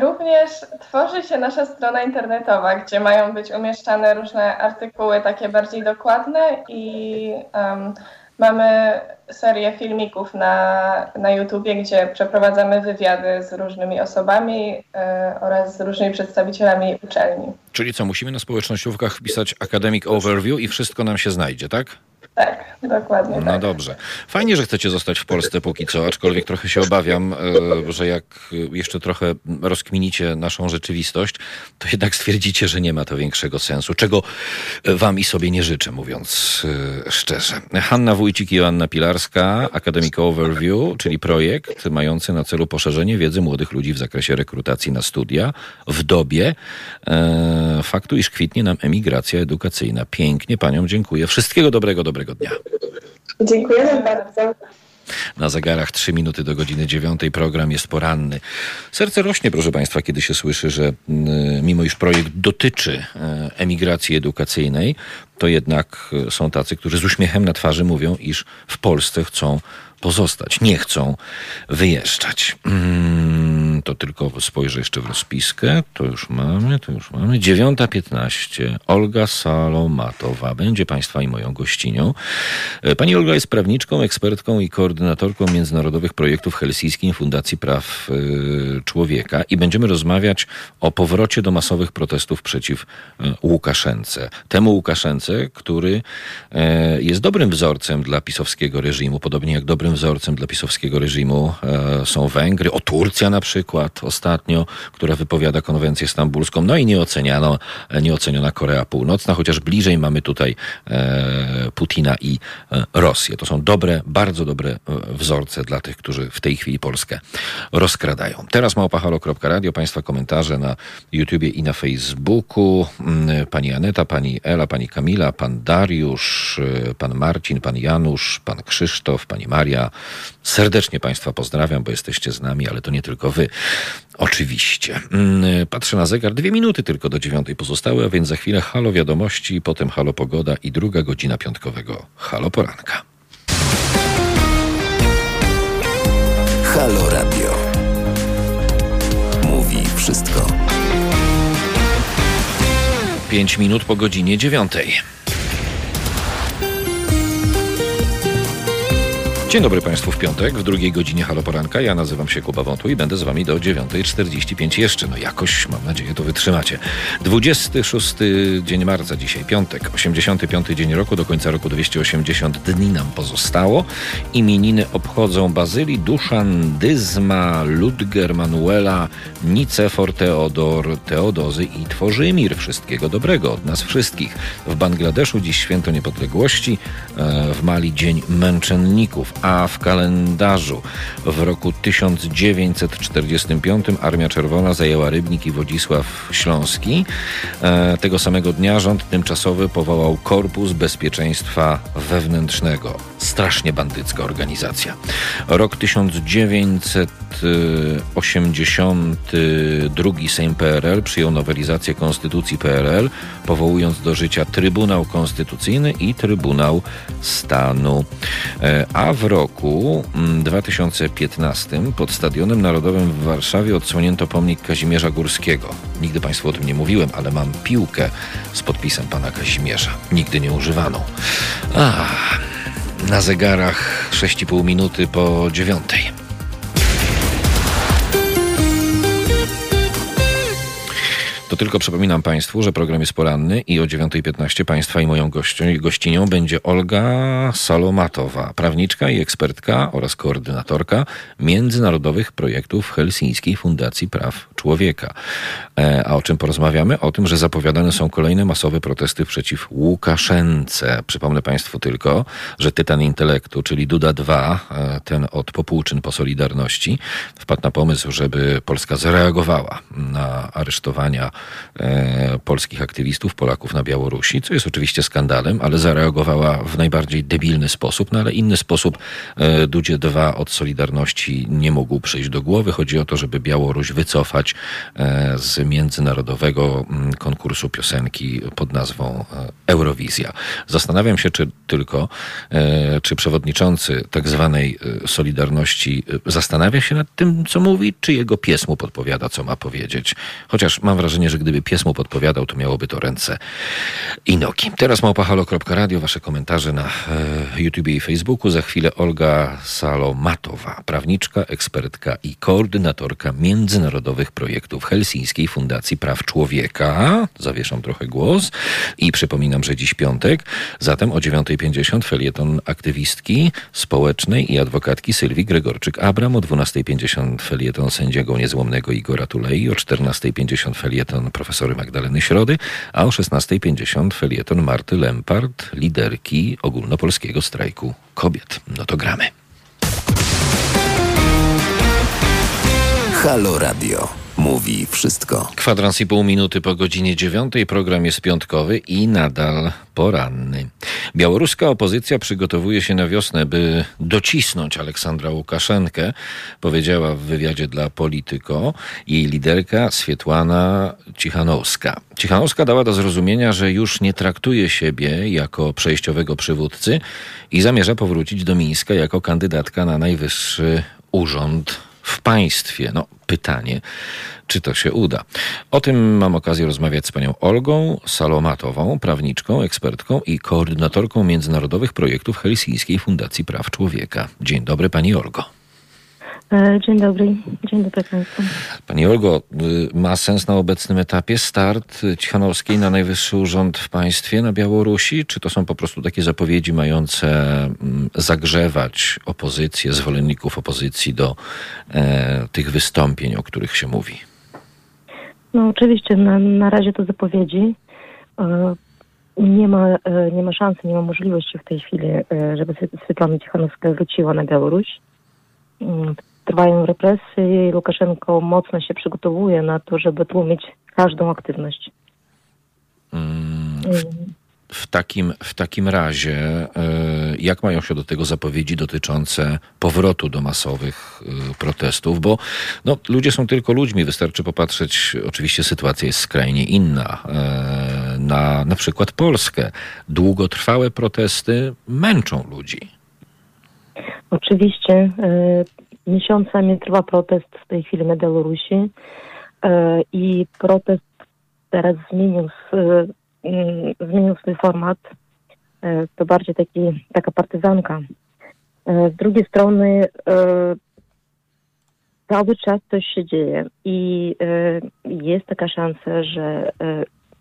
Również tworzy się nasza strona internetowa, gdzie mają być umieszczane różne artykuły takie bardziej dokładne i um, mamy serię filmików na, na YouTubie, gdzie przeprowadzamy wywiady z różnymi osobami e, oraz z różnymi przedstawicielami uczelni. Czyli co, musimy na społecznościówkach wpisać Academic Overview i wszystko nam się znajdzie, tak? (laughs) Tak, dokładnie. No tak. dobrze. Fajnie, że chcecie zostać w Polsce póki co, aczkolwiek trochę się obawiam, e, że jak jeszcze trochę rozkminicie naszą rzeczywistość, to jednak stwierdzicie, że nie ma to większego sensu, czego wam i sobie nie życzę, mówiąc e, szczerze. Hanna Wójcik i Joanna Pilarska, Academic Overview, czyli projekt mający na celu poszerzenie wiedzy młodych ludzi w zakresie rekrutacji na studia w dobie e, faktu, iż kwitnie nam emigracja edukacyjna. Pięknie paniom dziękuję. Wszystkiego dobrego, dobrego dnia. Dziękujemy bardzo. Na zegarach 3 minuty do godziny 9. Program jest poranny. Serce rośnie, proszę Państwa, kiedy się słyszy, że mm, mimo iż projekt dotyczy e, emigracji edukacyjnej, to jednak e, są tacy, którzy z uśmiechem na twarzy mówią, iż w Polsce chcą pozostać, nie chcą wyjeżdżać. Mm, to tylko spojrzę jeszcze w rozpiskę. To już mamy, to już mamy. 9.15. Olga Salomatowa będzie Państwa i moją gościnią. E, pani Olga jest prawniczką, ekspertką i koordynatorką międzynarodowych projektów Helsińskiej Fundacji Praw y, Człowieka i będziemy rozmawiać o powrocie do masowych protestów przeciw y, Łukaszence. Temu Łukaszence, który jest dobrym wzorcem dla pisowskiego reżimu, podobnie jak dobrym wzorcem dla pisowskiego reżimu są Węgry, o Turcja na przykład ostatnio, która wypowiada konwencję stambulską, no i nieoceniano, nieoceniona Korea Północna, chociaż bliżej mamy tutaj Putina i Rosję. To są dobre, bardzo dobre wzorce dla tych, którzy w tej chwili Polskę rozkradają. Teraz małpahalo.radio, Państwa komentarze na YouTubie i na Facebooku. Mm, pani Aneta, pani Ela, pani Kamila, pan Dariusz, y, pan Marcin, pan Janusz, pan Krzysztof, pani Maria. Serdecznie Państwa pozdrawiam, bo jesteście z nami, ale to nie tylko Wy. Oczywiście. Mm, patrzę na zegar. Dwie minuty tylko do dziewiątej pozostały, a więc za chwilę halo wiadomości, potem halo pogoda i druga godzina piątkowego halo poranka. Halo Radio. Mówi wszystko. Pięć minut po godzinie dziewiątej. Dzień dobry Państwu w piątek, w drugiej godzinie Halo Poranka. Ja nazywam się Kuba Wątu i będę z Wami do 9.45 jeszcze. No jakoś, mam nadzieję, to wytrzymacie. 26 dzień marca, dzisiaj piątek, 85 dzień roku, do końca roku 280 dni nam pozostało. Imieniny obchodzą Bazyli, Duszan, Dyzma, Ludger, Manuela, Nicefor, Teodor, Teodozy i Tworzymir. Wszystkiego dobrego od nas wszystkich. W Bangladeszu dziś święto niepodległości, e, w Mali Dzień Męczenników a w kalendarzu w roku 1945 Armia Czerwona zajęła Rybnik i Wodzisław Śląski. E, tego samego dnia rząd tymczasowy powołał Korpus Bezpieczeństwa Wewnętrznego. Strasznie bandycka organizacja. Rok 1982 Sejm PRL przyjął nowelizację Konstytucji PRL, powołując do życia Trybunał Konstytucyjny i Trybunał Stanu. E, a w roku 2015 mm, pod Stadionem Narodowym w Warszawie odsłonięto pomnik Kazimierza Górskiego. Nigdy Państwu o tym nie mówiłem, ale mam piłkę z podpisem pana Kazimierza. Nigdy nie używaną. A, na zegarach 6,5 minuty po dziewiątej. To tylko przypominam Państwu, że program jest poranny i o 9.15 Państwa i moją gością, gościnią będzie Olga Salomatowa, prawniczka i ekspertka oraz koordynatorka międzynarodowych projektów Helsińskiej Fundacji Praw Człowieka. E, a o czym porozmawiamy? O tym, że zapowiadane są kolejne masowe protesty przeciw Łukaszence. Przypomnę Państwu tylko, że tytan intelektu, czyli Duda 2, e, ten od popłuczyn po Solidarności, wpadł na pomysł, żeby Polska zareagowała na aresztowania e, polskich aktywistów, Polaków na Białorusi, co jest oczywiście skandalem, ale zareagowała w najbardziej debilny sposób, no ale inny sposób e, Dudzie 2 od Solidarności nie mógł przyjść do głowy. Chodzi o to, żeby Białoruś wycofać e, z międzynarodowego mm, konkursu piosenki pod nazwą e, Eurowizja. Zastanawiam się, czy tylko, e, czy przewodniczący tak zwanej e, Solidarności zastanawia się nad tym, co mówi, czy jego pies mu podpowiada, co ma powiedzieć. Chociaż mam wrażenie, że gdyby pies mu podpowiadał, to miałoby to ręce i nogi. Teraz małpahalo.radio, wasze komentarze na YouTubie i Facebooku. Za chwilę Olga Salomatowa, prawniczka, ekspertka i koordynatorka międzynarodowych projektów Helsińskiej Fundacji Praw Człowieka. Zawieszam trochę głos i przypominam, że dziś piątek, zatem o 9.50 felieton aktywistki społecznej i adwokatki Sylwii Gregorczyk-Abram, o 12.50 felieton sędziego niezłomnego Igora Tulei, o 14.50 felieton profesory Magdaleny Środy, a o 16.50 felieton Marty Lempart, liderki ogólnopolskiego strajku kobiet. No to gramy. Halo Radio. mówi wszystko. Kwadrans i pół minuty po godzinie dziewiątej. Program jest piątkowy i nadal poranny. Białoruska opozycja przygotowuje się na wiosnę, by docisnąć Aleksandra Łukaszenkę, powiedziała w wywiadzie dla Polityko jej liderka Swietłana Cichanowska. Cichanowska dała do zrozumienia, że już nie traktuje siebie jako przejściowego przywódcy i zamierza powrócić do Mińska jako kandydatka na najwyższy urząd w państwie. No, pytanie, czy to się uda. O tym mam okazję rozmawiać z panią Olgą Salomatową, prawniczką, ekspertką i koordynatorką międzynarodowych projektów Helsińskiej Fundacji Praw Człowieka. Dzień dobry, pani Olgo. E, dzień dobry, dzień dobry Państwu. Pani Olgo, y, ma sens na obecnym etapie start Cichanowskiej na najwyższy urząd w państwie na Białorusi? Czy to są po prostu takie zapowiedzi mające mm, zagrzewać opozycję, zwolenników opozycji do e, tych wystąpień, o których się mówi? No oczywiście, na, na razie to zapowiedzi. E, nie ma, e, nie ma szansy, nie ma możliwości w tej chwili, żeby Swietłana Cichanowska wróciła na Białoruś. Trwają represje i Łukaszenko mocno się przygotowuje na to, żeby tłumić każdą aktywność. Mm, w, w, takim, w takim razie, e, jak mają się do tego zapowiedzi dotyczące powrotu do masowych e, protestów? Bo no, ludzie są tylko ludźmi, wystarczy popatrzeć, oczywiście sytuacja jest skrajnie inna, e, na na przykład Polskę. Długotrwałe protesty męczą ludzi. Oczywiście miesiącami trwa protest w tej chwili na Białorusi e, i protest teraz zmienił, mm, zmienił swój format. E, to bardziej taki, taka partyzanka. E, z drugiej strony cały czas coś się dzieje i jest taka szansa, że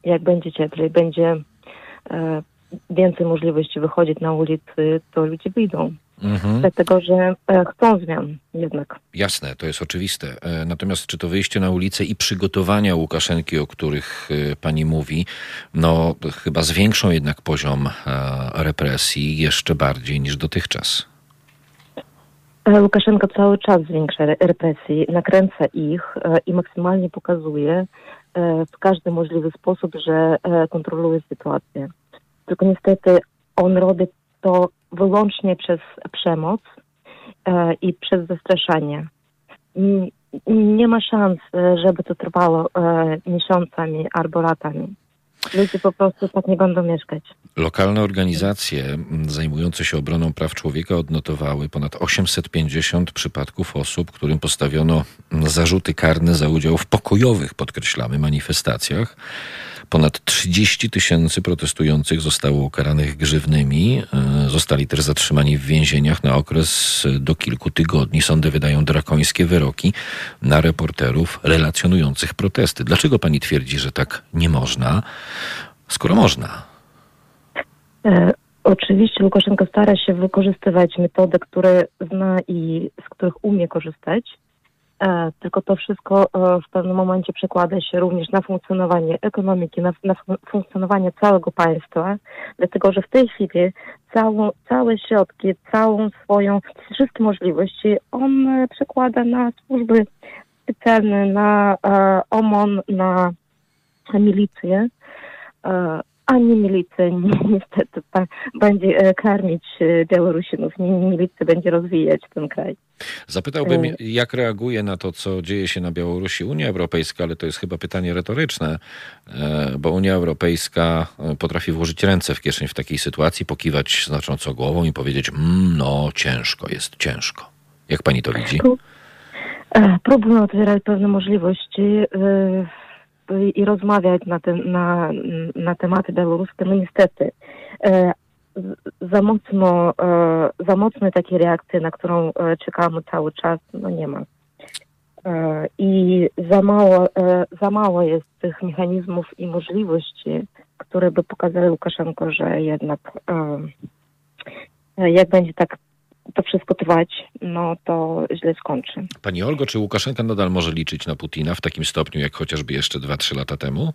jak będzie cieplej, będzie więcej możliwości wychodzić na ulicy, to ludzie wyjdą. Mhm. Dlatego, że e, chcą zmian jednak. Jasne, to jest oczywiste. E, natomiast czy to wyjście na ulicę i przygotowania Łukaszenki, o których e, pani mówi, no chyba zwiększą jednak poziom represji jeszcze bardziej niż dotychczas? Łukaszenko cały czas zwiększa represji, nakręca ich i maksymalnie pokazuje w każdy możliwy sposób, że kontroluje sytuację. Tylko niestety on robi to wyłącznie przez przemoc e, i przez zastraszanie. Nie ma szans, e, żeby to trwało e, miesiącami albo latami. Ludzie po prostu tak nie będą mieszkać. Lokalne organizacje zajmujące się obroną praw człowieka odnotowały ponad 850 przypadków osób, którym postawiono zarzuty karne za udział w pokojowych, podkreślamy, manifestacjach. Ponad 30 tysięcy protestujących zostało ukaranych grzywnymi. E, zostali też zatrzymani w więzieniach na okres do kilku tygodni. Sądy wydają drakońskie wyroki na reporterów relacjonujących protesty. Dlaczego pani twierdzi, że tak nie można, skoro można? E, oczywiście Łukaszenko stara się wykorzystywać metody, które zna i z których umie korzystać. E, tylko to wszystko e, w pewnym momencie przekłada się również na funkcjonowanie ekonomiki, na, na funkcjonowanie całego państwa, dlatego że w tej chwili całą, całe środki, całą swoją, wszystkie możliwości on e, przekłada na służby specjalne, na OMON, na milicję ani milicja (laughs) niestety będzie karmić Białorusinów, nie milicja będzie rozwijać ten kraj. Zapytałbym, jak reaguje na to, co dzieje się na Białorusi Unia Europejska, ale to jest chyba pytanie retoryczne, e, bo Unia Europejska e, potrafi włożyć ręce w kieszeń w takiej sytuacji, pokiwać znacząco głową i powiedzieć, mmm, no ciężko, jest ciężko. Jak pani to widzi? E, próbują otwierać pewne możliwości i rozmawiać na, ten, na, na tematy białoruskie, no niestety za mocno, e, za mocne takie reakcje, na którą e, czekamy cały czas, no nie ma. E, I za mało, za mało jest tych mechanizmów i możliwości, które by pokazały Łukaszenko, że jednak jak będzie tak to wszystko trwać, no to źle skończy. Pani Olgo, czy Łukaszenka nadal może liczyć na Putina w takim stopniu, jak chociażby jeszcze 2-3 lata temu?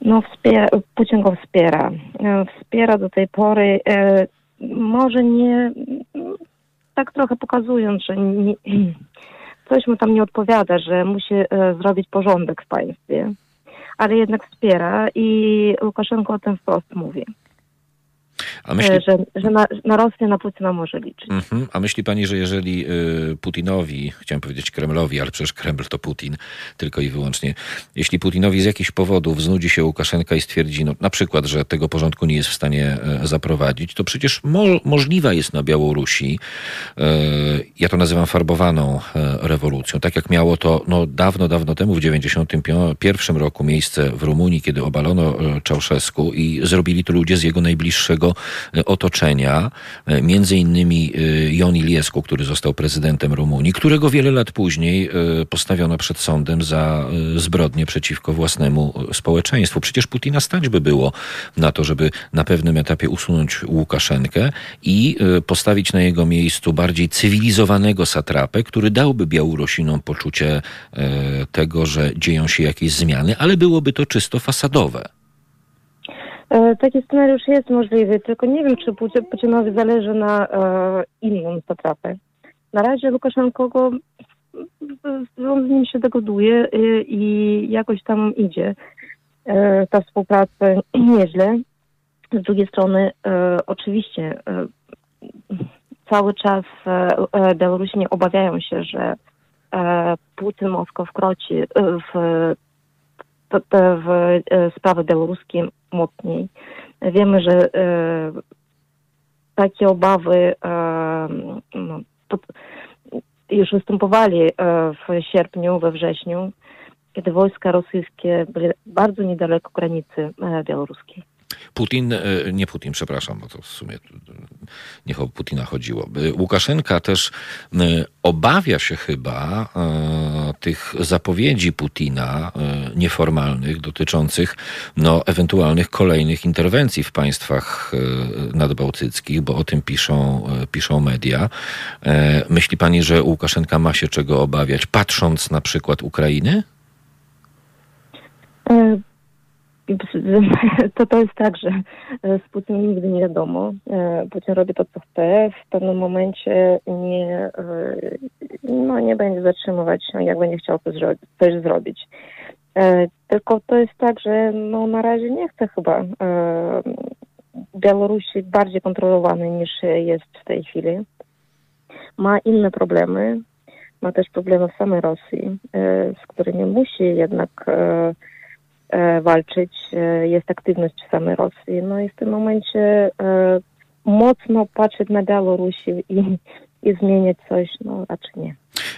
No, wspiera, Putin go wspiera. E, wspiera do tej pory, e, może nie, tak trochę pokazując, że nie, (clears throat) coś mu tam nie odpowiada, że musi e, zrobić porządek w państwie, ale jednak wspiera i Łukaszenko o tym wprost mówi. A myśli, E, że, że na, na Rosję, na Putina może liczyć. Mhm. A myśli pani, że jeżeli y, Putinowi, chciałem powiedzieć Kremlowi, ale przecież Kreml to Putin, tylko i wyłącznie, jeśli Putinowi z jakichś powodów znudzi się Łukaszenka i stwierdzi no, na przykład, że tego porządku nie jest w stanie e, zaprowadzić, to przecież mo możliwa jest na Białorusi, e, ja to nazywam farbowaną rewolucją, tak jak miało to no, dawno, dawno temu, w 91 roku miejsce w Rumunii, kiedy obalono Czałszewsku i zrobili to ludzie z jego najbliższego e, otoczenia, e, między innymi e, Jon Iliescu, który został prezydentem Rumunii, którego wiele lat później postawiono przed sądem za zbrodnie przeciwko własnemu społeczeństwu. Przecież Putina stać by było na to, żeby na pewnym etapie usunąć Łukaszenkę i postawić na jego miejscu bardziej cywilizowanego satrapę, który dałby Białorusinom poczucie tego, że dzieją się jakieś zmiany, ale byłoby to czysto fasadowe. E, Taki scenariusz jest możliwy, tylko nie wiem, czy Putinowi zależy na e, inną. Na razie Łukaszenko go, on z nim się dogoduje e, i jakoś tam idzie. E, ta współpraca (clears throat) nieźle. Z drugiej strony, e, oczywiście, e, cały czas e, e, Białorusini obawiają się, że e, Putin Moskwa wkroczy w te w e, sprawy białoruskie mocniej. Wiemy, że e, takie obawy e, no, już występowali e, w sierpniu, we wrześniu, kiedy wojska rosyjskie byli bardzo niedaleko granicy białoruskiej. Putin, e, nie Putin, przepraszam, bo to w sumie e, nie o Putina chodziło. E, Łukaszenka też obawia się chyba tych zapowiedzi Putina nieformalnych dotyczących no, ewentualnych kolejnych interwencji w państwach nadbałtyckich, bo o tym piszą, piszą media. Myśli pani, że Łukaszenka ma się czego obawiać, patrząc na przykład Ukrainy? (laughs) To, to jest tak, że e, z Putinem nigdy nie wiadomo. E, Putin robi to, co chce. W pewnym momencie nie, e, no, nie będzie zatrzymywać, no, jak będzie chciał coś, coś zrobić. Tylko to jest tak, że no, na razie nie chce chyba Białorusi bardziej kontrolowany niż jest w tej chwili. Ma inne problemy. Ma też problemy w samej Rosji, z którymi musi jednak walczyć. E, Jest aktywność w samej Rosji. No i w tym momencie e, mocno patrzeć na Białorusi i, i zmieniać coś, no raczej nie.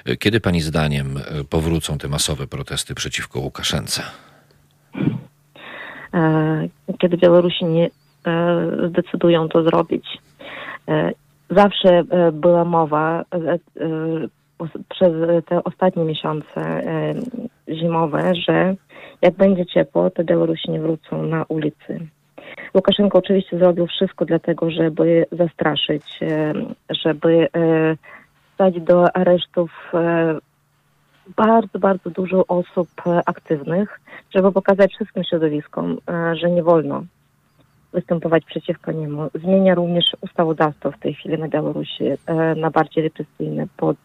E, Kiedy pani zdaniem e, powrócą te masowe protesty przeciwko Łukaszence? E, Kiedy Białorusini e, zdecydują to zrobić. E, Zawsze e, była mowa e, e, przez te ostatnie miesiące e, zimowe, że jak będzie ciepło, to Białorusini wrócą na ulicy. Łukaszenko oczywiście zrobił wszystko dlatego, żeby zastraszyć, e, żeby e, stać do aresztów e, bardzo, bardzo dużo osób aktywnych, żeby pokazać wszystkim środowiskom, że nie wolno występować przeciwko niemu. Zmienia również ustawodawstwo w tej chwili na Białorusi na bardziej represyjne pod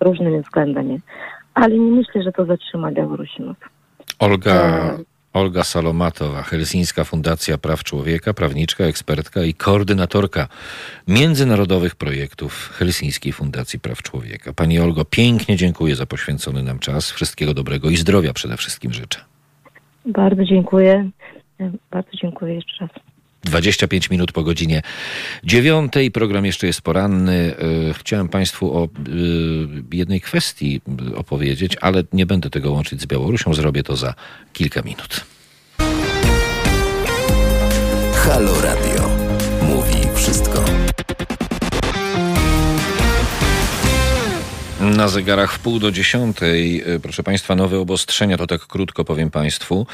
różnymi względami. Ale nie myślę, że to zatrzyma Białorusinów. Olga, E, Olga Salomatowa, Helsińska Fundacja Praw Człowieka, prawniczka, ekspertka i koordynatorka międzynarodowych projektów Helsińskiej Fundacji Praw Człowieka. Pani Olgo, pięknie dziękuję za poświęcony nam czas. Wszystkiego dobrego i zdrowia przede wszystkim życzę. Bardzo dziękuję. E, Bardzo dziękuję jeszcze raz. 25 minut po godzinie dziewiątej. Program jeszcze jest poranny. E, Chciałem Państwu o e, jednej kwestii e, opowiedzieć, ale nie będę tego łączyć z Białorusią. Zrobię to za kilka minut. Halo Radio. Mówi wszystko. Na zegarach w pół do dziesiątej, e, proszę Państwa, nowe obostrzenia, to tak krótko powiem Państwu.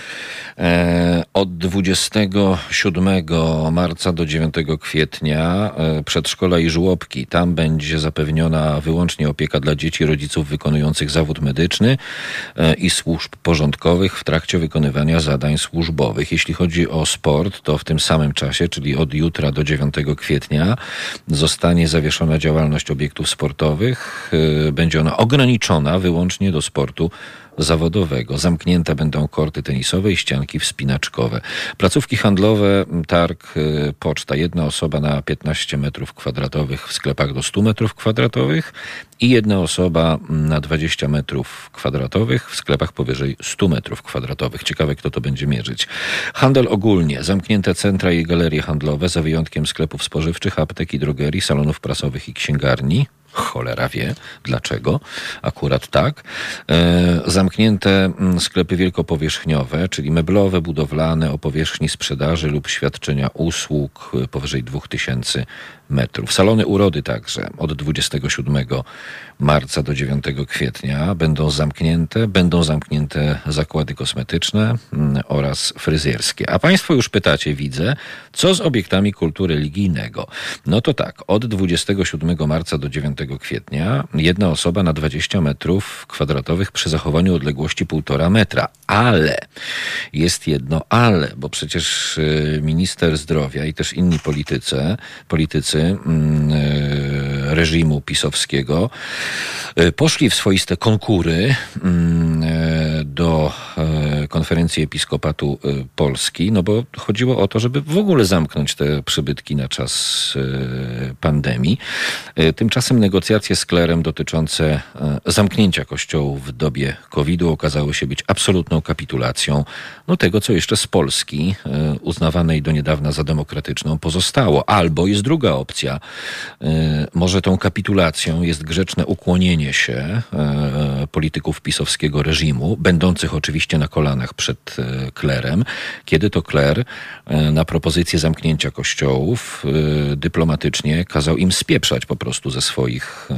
E, od 27 marca do 9 kwietnia e, przedszkola i żłobki. Tam będzie zapewniona wyłącznie opieka dla dzieci rodziców wykonujących zawód medyczny i służb porządkowych w trakcie wykonywania zadań służbowych. Jeśli chodzi o sport, to w tym samym czasie, czyli od jutra do 9 kwietnia, zostanie zawieszona działalność obiektów sportowych. Będzie ona ograniczona wyłącznie do sportu zawodowego. Zamknięte będą korty tenisowe i ścianki wspinaczkowe. Placówki handlowe, targ, y, poczta. Jedna osoba na 15 metrów kwadratowych w sklepach do 100 metrów kwadratowych i jedna osoba na 20 metrów kwadratowych w sklepach powyżej 100 metrów kwadratowych. Ciekawe, kto to będzie mierzyć. Handel ogólnie. Zamknięte centra i galerie handlowe, za wyjątkiem sklepów spożywczych, apteki, drogerii, salonów prasowych i księgarni. Cholera wie dlaczego, akurat tak. E, zamknięte mm, sklepy wielkopowierzchniowe, czyli meblowe, budowlane o powierzchni sprzedaży lub świadczenia usług powyżej 2000 metrów. Salony urody także od 27 marca do 9 kwietnia będą zamknięte. Będą zamknięte zakłady kosmetyczne mm, oraz fryzjerskie. A Państwo już pytacie, widzę, co z obiektami kultury religijnego? No to tak, od 27 marca do 9 kwietnia jedna osoba na 20 metrów kwadratowych przy zachowaniu odległości 1,5 metra. Ale jest jedno ale, bo przecież y, minister zdrowia i też inni politycy, politycy mm, y, reżimu pisowskiego y, poszli w swoiste konkury mm, do konferencji Episkopatu Polski, no bo chodziło o to, żeby w ogóle zamknąć te przybytki na czas pandemii. Tymczasem negocjacje z klerem dotyczące zamknięcia kościołów w dobie COVID-u okazały się być absolutną kapitulacją no, tego, co jeszcze z Polski, e, uznawanej do niedawna za demokratyczną, pozostało. Albo jest druga opcja. E, może tą kapitulacją jest grzeczne ukłonienie się e, polityków pisowskiego reżimu, będących oczywiście na kolanach przed klerem, kiedy to kler na propozycję zamknięcia kościołów dyplomatycznie kazał im spieprzać po prostu ze swoich,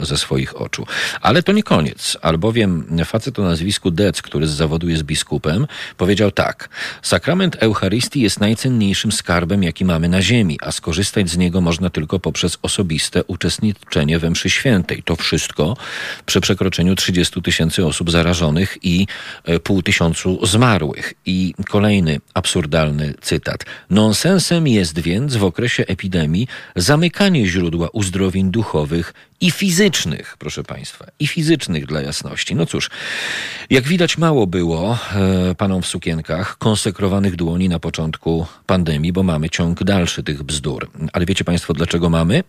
ze swoich oczu. Ale to nie koniec, albowiem facet o nazwisku Dec, który z zawodu jest biskupem, powiedział tak. Sakrament Eucharystii jest najcenniejszym skarbem, jaki mamy na ziemi, a skorzystać z niego można tylko poprzez osobiste uczestniczenie we mszy świętej. To wszystko przy przekroczeniu 30 tysięcy osób zarażonych i e, pół tysiącu zmarłych. I kolejny absurdalny cytat. Nonsensem jest więc w okresie epidemii zamykanie źródła uzdrowień duchowych i fizycznych, proszę Państwa, i fizycznych dla jasności. No cóż, jak widać, mało było e, panom w sukienkach konsekrowanych dłoni na początku pandemii, bo mamy ciąg dalszy tych bzdur. Ale wiecie Państwo, dlaczego mamy?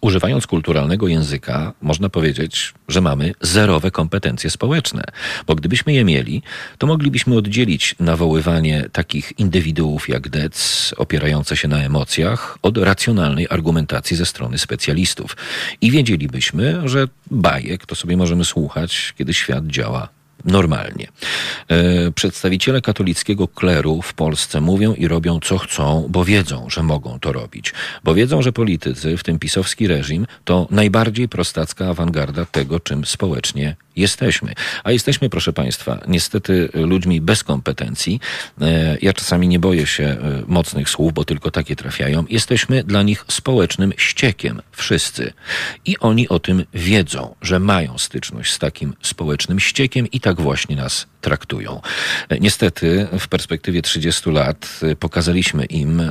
Używając kulturalnego języka, można powiedzieć, że mamy zerowe kompetencje społeczne. Bo gdybyśmy je mieli, to moglibyśmy oddzielić nawoływanie takich indywiduów jak Dec, opierające się na emocjach, od racjonalnej argumentacji ze strony specjalistów. I wiedzielibyśmy, że bajek to sobie możemy słuchać, kiedy świat działa normalnie. E, przedstawiciele katolickiego kleru w Polsce mówią i robią co chcą, bo wiedzą, że mogą to robić. Bo wiedzą, że politycy, w tym pisowski reżim, to najbardziej prostacka awangarda tego, czym społecznie jesteśmy. A jesteśmy, proszę Państwa, niestety ludźmi bez kompetencji. E, ja czasami nie boję się e, mocnych słów, bo tylko takie trafiają. Jesteśmy dla nich społecznym ściekiem, wszyscy. I oni o tym wiedzą, że mają styczność z takim społecznym ściekiem i tak właśnie nas traktują. Niestety w perspektywie 30 lat pokazaliśmy im,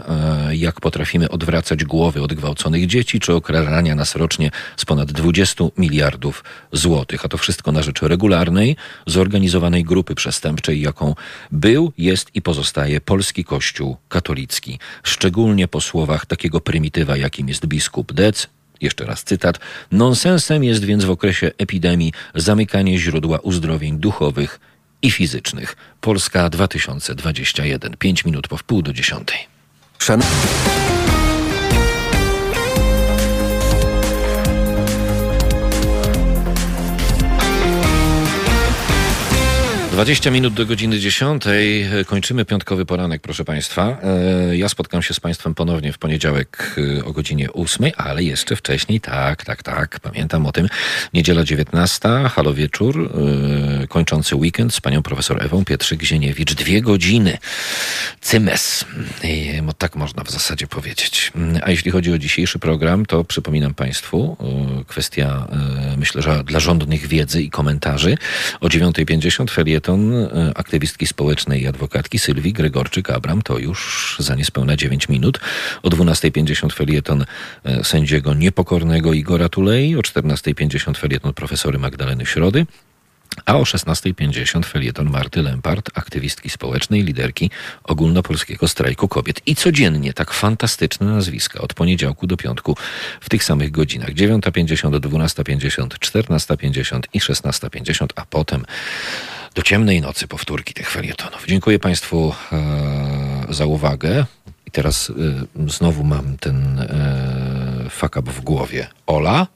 jak potrafimy odwracać głowy od gwałconych dzieci, czy okradania nas rocznie z ponad 20 miliardów złotych. A to wszystko na rzecz regularnej, zorganizowanej grupy przestępczej, jaką był, jest i pozostaje polski Kościół katolicki. Szczególnie po słowach takiego prymitywa, jakim jest biskup Dec, jeszcze raz cytat. Nonsensem jest więc w okresie epidemii zamykanie źródła uzdrowień duchowych i fizycznych. Polska 2021. 5 minut po wpół do dziesiątej. Szan 20 minut do godziny 10. Kończymy piątkowy poranek, proszę Państwa. E, ja spotkam się z Państwem ponownie w poniedziałek e, o godzinie 8, ale jeszcze wcześniej, tak, tak, tak, pamiętam o tym. Niedziela 19, halo wieczór, e, kończący weekend z panią profesor Ewą Pietrzyk-Zieniewicz. Dwie godziny. Cymes. Tak można w zasadzie powiedzieć. A jeśli chodzi o dzisiejszy program, to przypominam Państwu, kwestia, myślę, że dla rządnych wiedzy i komentarzy. O 9.50 feriet felieton e, aktywistki społecznej i adwokatki Sylwii Gregorczyk-Abram. To już za niespełna 9 minut. O 12.50 felieton e, sędziego niepokornego Igora Tulei. O 14.50 felieton profesory Magdaleny Środy. A o 16.50 felieton Marty Lempart, aktywistki społecznej, liderki ogólnopolskiego strajku kobiet. I codziennie tak fantastyczne nazwiska od poniedziałku do piątku w tych samych godzinach. 9.50 do 12.50, 14.50 i 16.50, a potem do ciemnej nocy powtórki tych felietonów. Dziękuję Państwu e, za uwagę. I teraz e, znowu mam ten e, w głowie. Ola?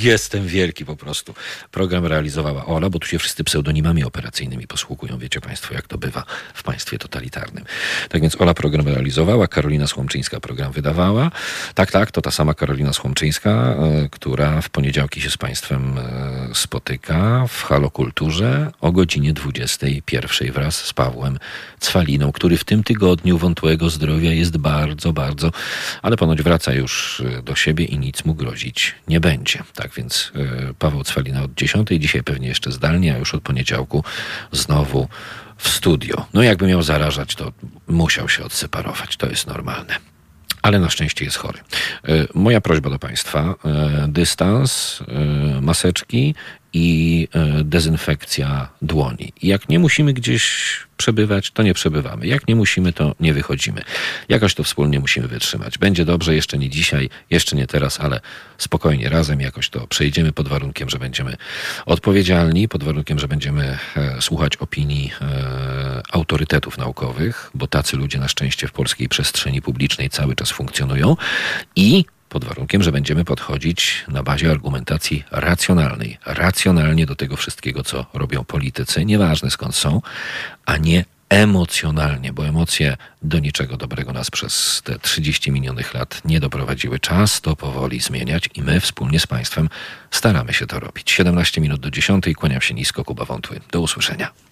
Jestem wielki po prostu. Program realizowała Ola, bo tu się wszyscy pseudonimami operacyjnymi posługują. Wiecie Państwo, jak to bywa w państwie totalitarnym. Tak więc Ola program realizowała, Karolina Słomczyńska program wydawała. Tak, tak, to ta sama Karolina Słomczyńska, e, która w poniedziałki się z Państwem e, spotyka w Halokulturze o godzinie 21 wraz z Pawłem Cwaliną, który w tym tygodniu wątłego zdrowia jest bardzo, bardzo, ale ponoć wraca już e, do siebie i nic mu grozić nie będzie. Tak więc y, Paweł Cwalina od 10, dzisiaj pewnie jeszcze zdalnie, a już od poniedziałku znowu w studio. No jakby miał zarażać, to musiał się odseparować. To jest normalne. Ale na szczęście jest chory. Y, moja prośba do Państwa: y, dystans, maseczki i dezynfekcja dłoni. Jak nie musimy gdzieś przebywać, to nie przebywamy. Jak nie musimy, to nie wychodzimy. Jakoś to wspólnie musimy wytrzymać. Będzie dobrze, jeszcze nie dzisiaj, jeszcze nie teraz, ale spokojnie, razem jakoś to przejdziemy pod warunkiem, że będziemy odpowiedzialni, pod warunkiem, że będziemy e, słuchać opinii e, autorytetów naukowych, bo tacy ludzie na szczęście w polskiej przestrzeni publicznej cały czas funkcjonują i pod warunkiem, że będziemy podchodzić na bazie argumentacji racjonalnej. Racjonalnie do tego wszystkiego, co robią politycy, nieważne skąd są, a nie emocjonalnie, bo emocje do niczego dobrego nas przez te 30 minionych lat nie doprowadziły. Czas to powoli zmieniać i my wspólnie z Państwem staramy się to robić. 17 minut do 10. Kłaniam się nisko, Kuba Wątły. Do usłyszenia.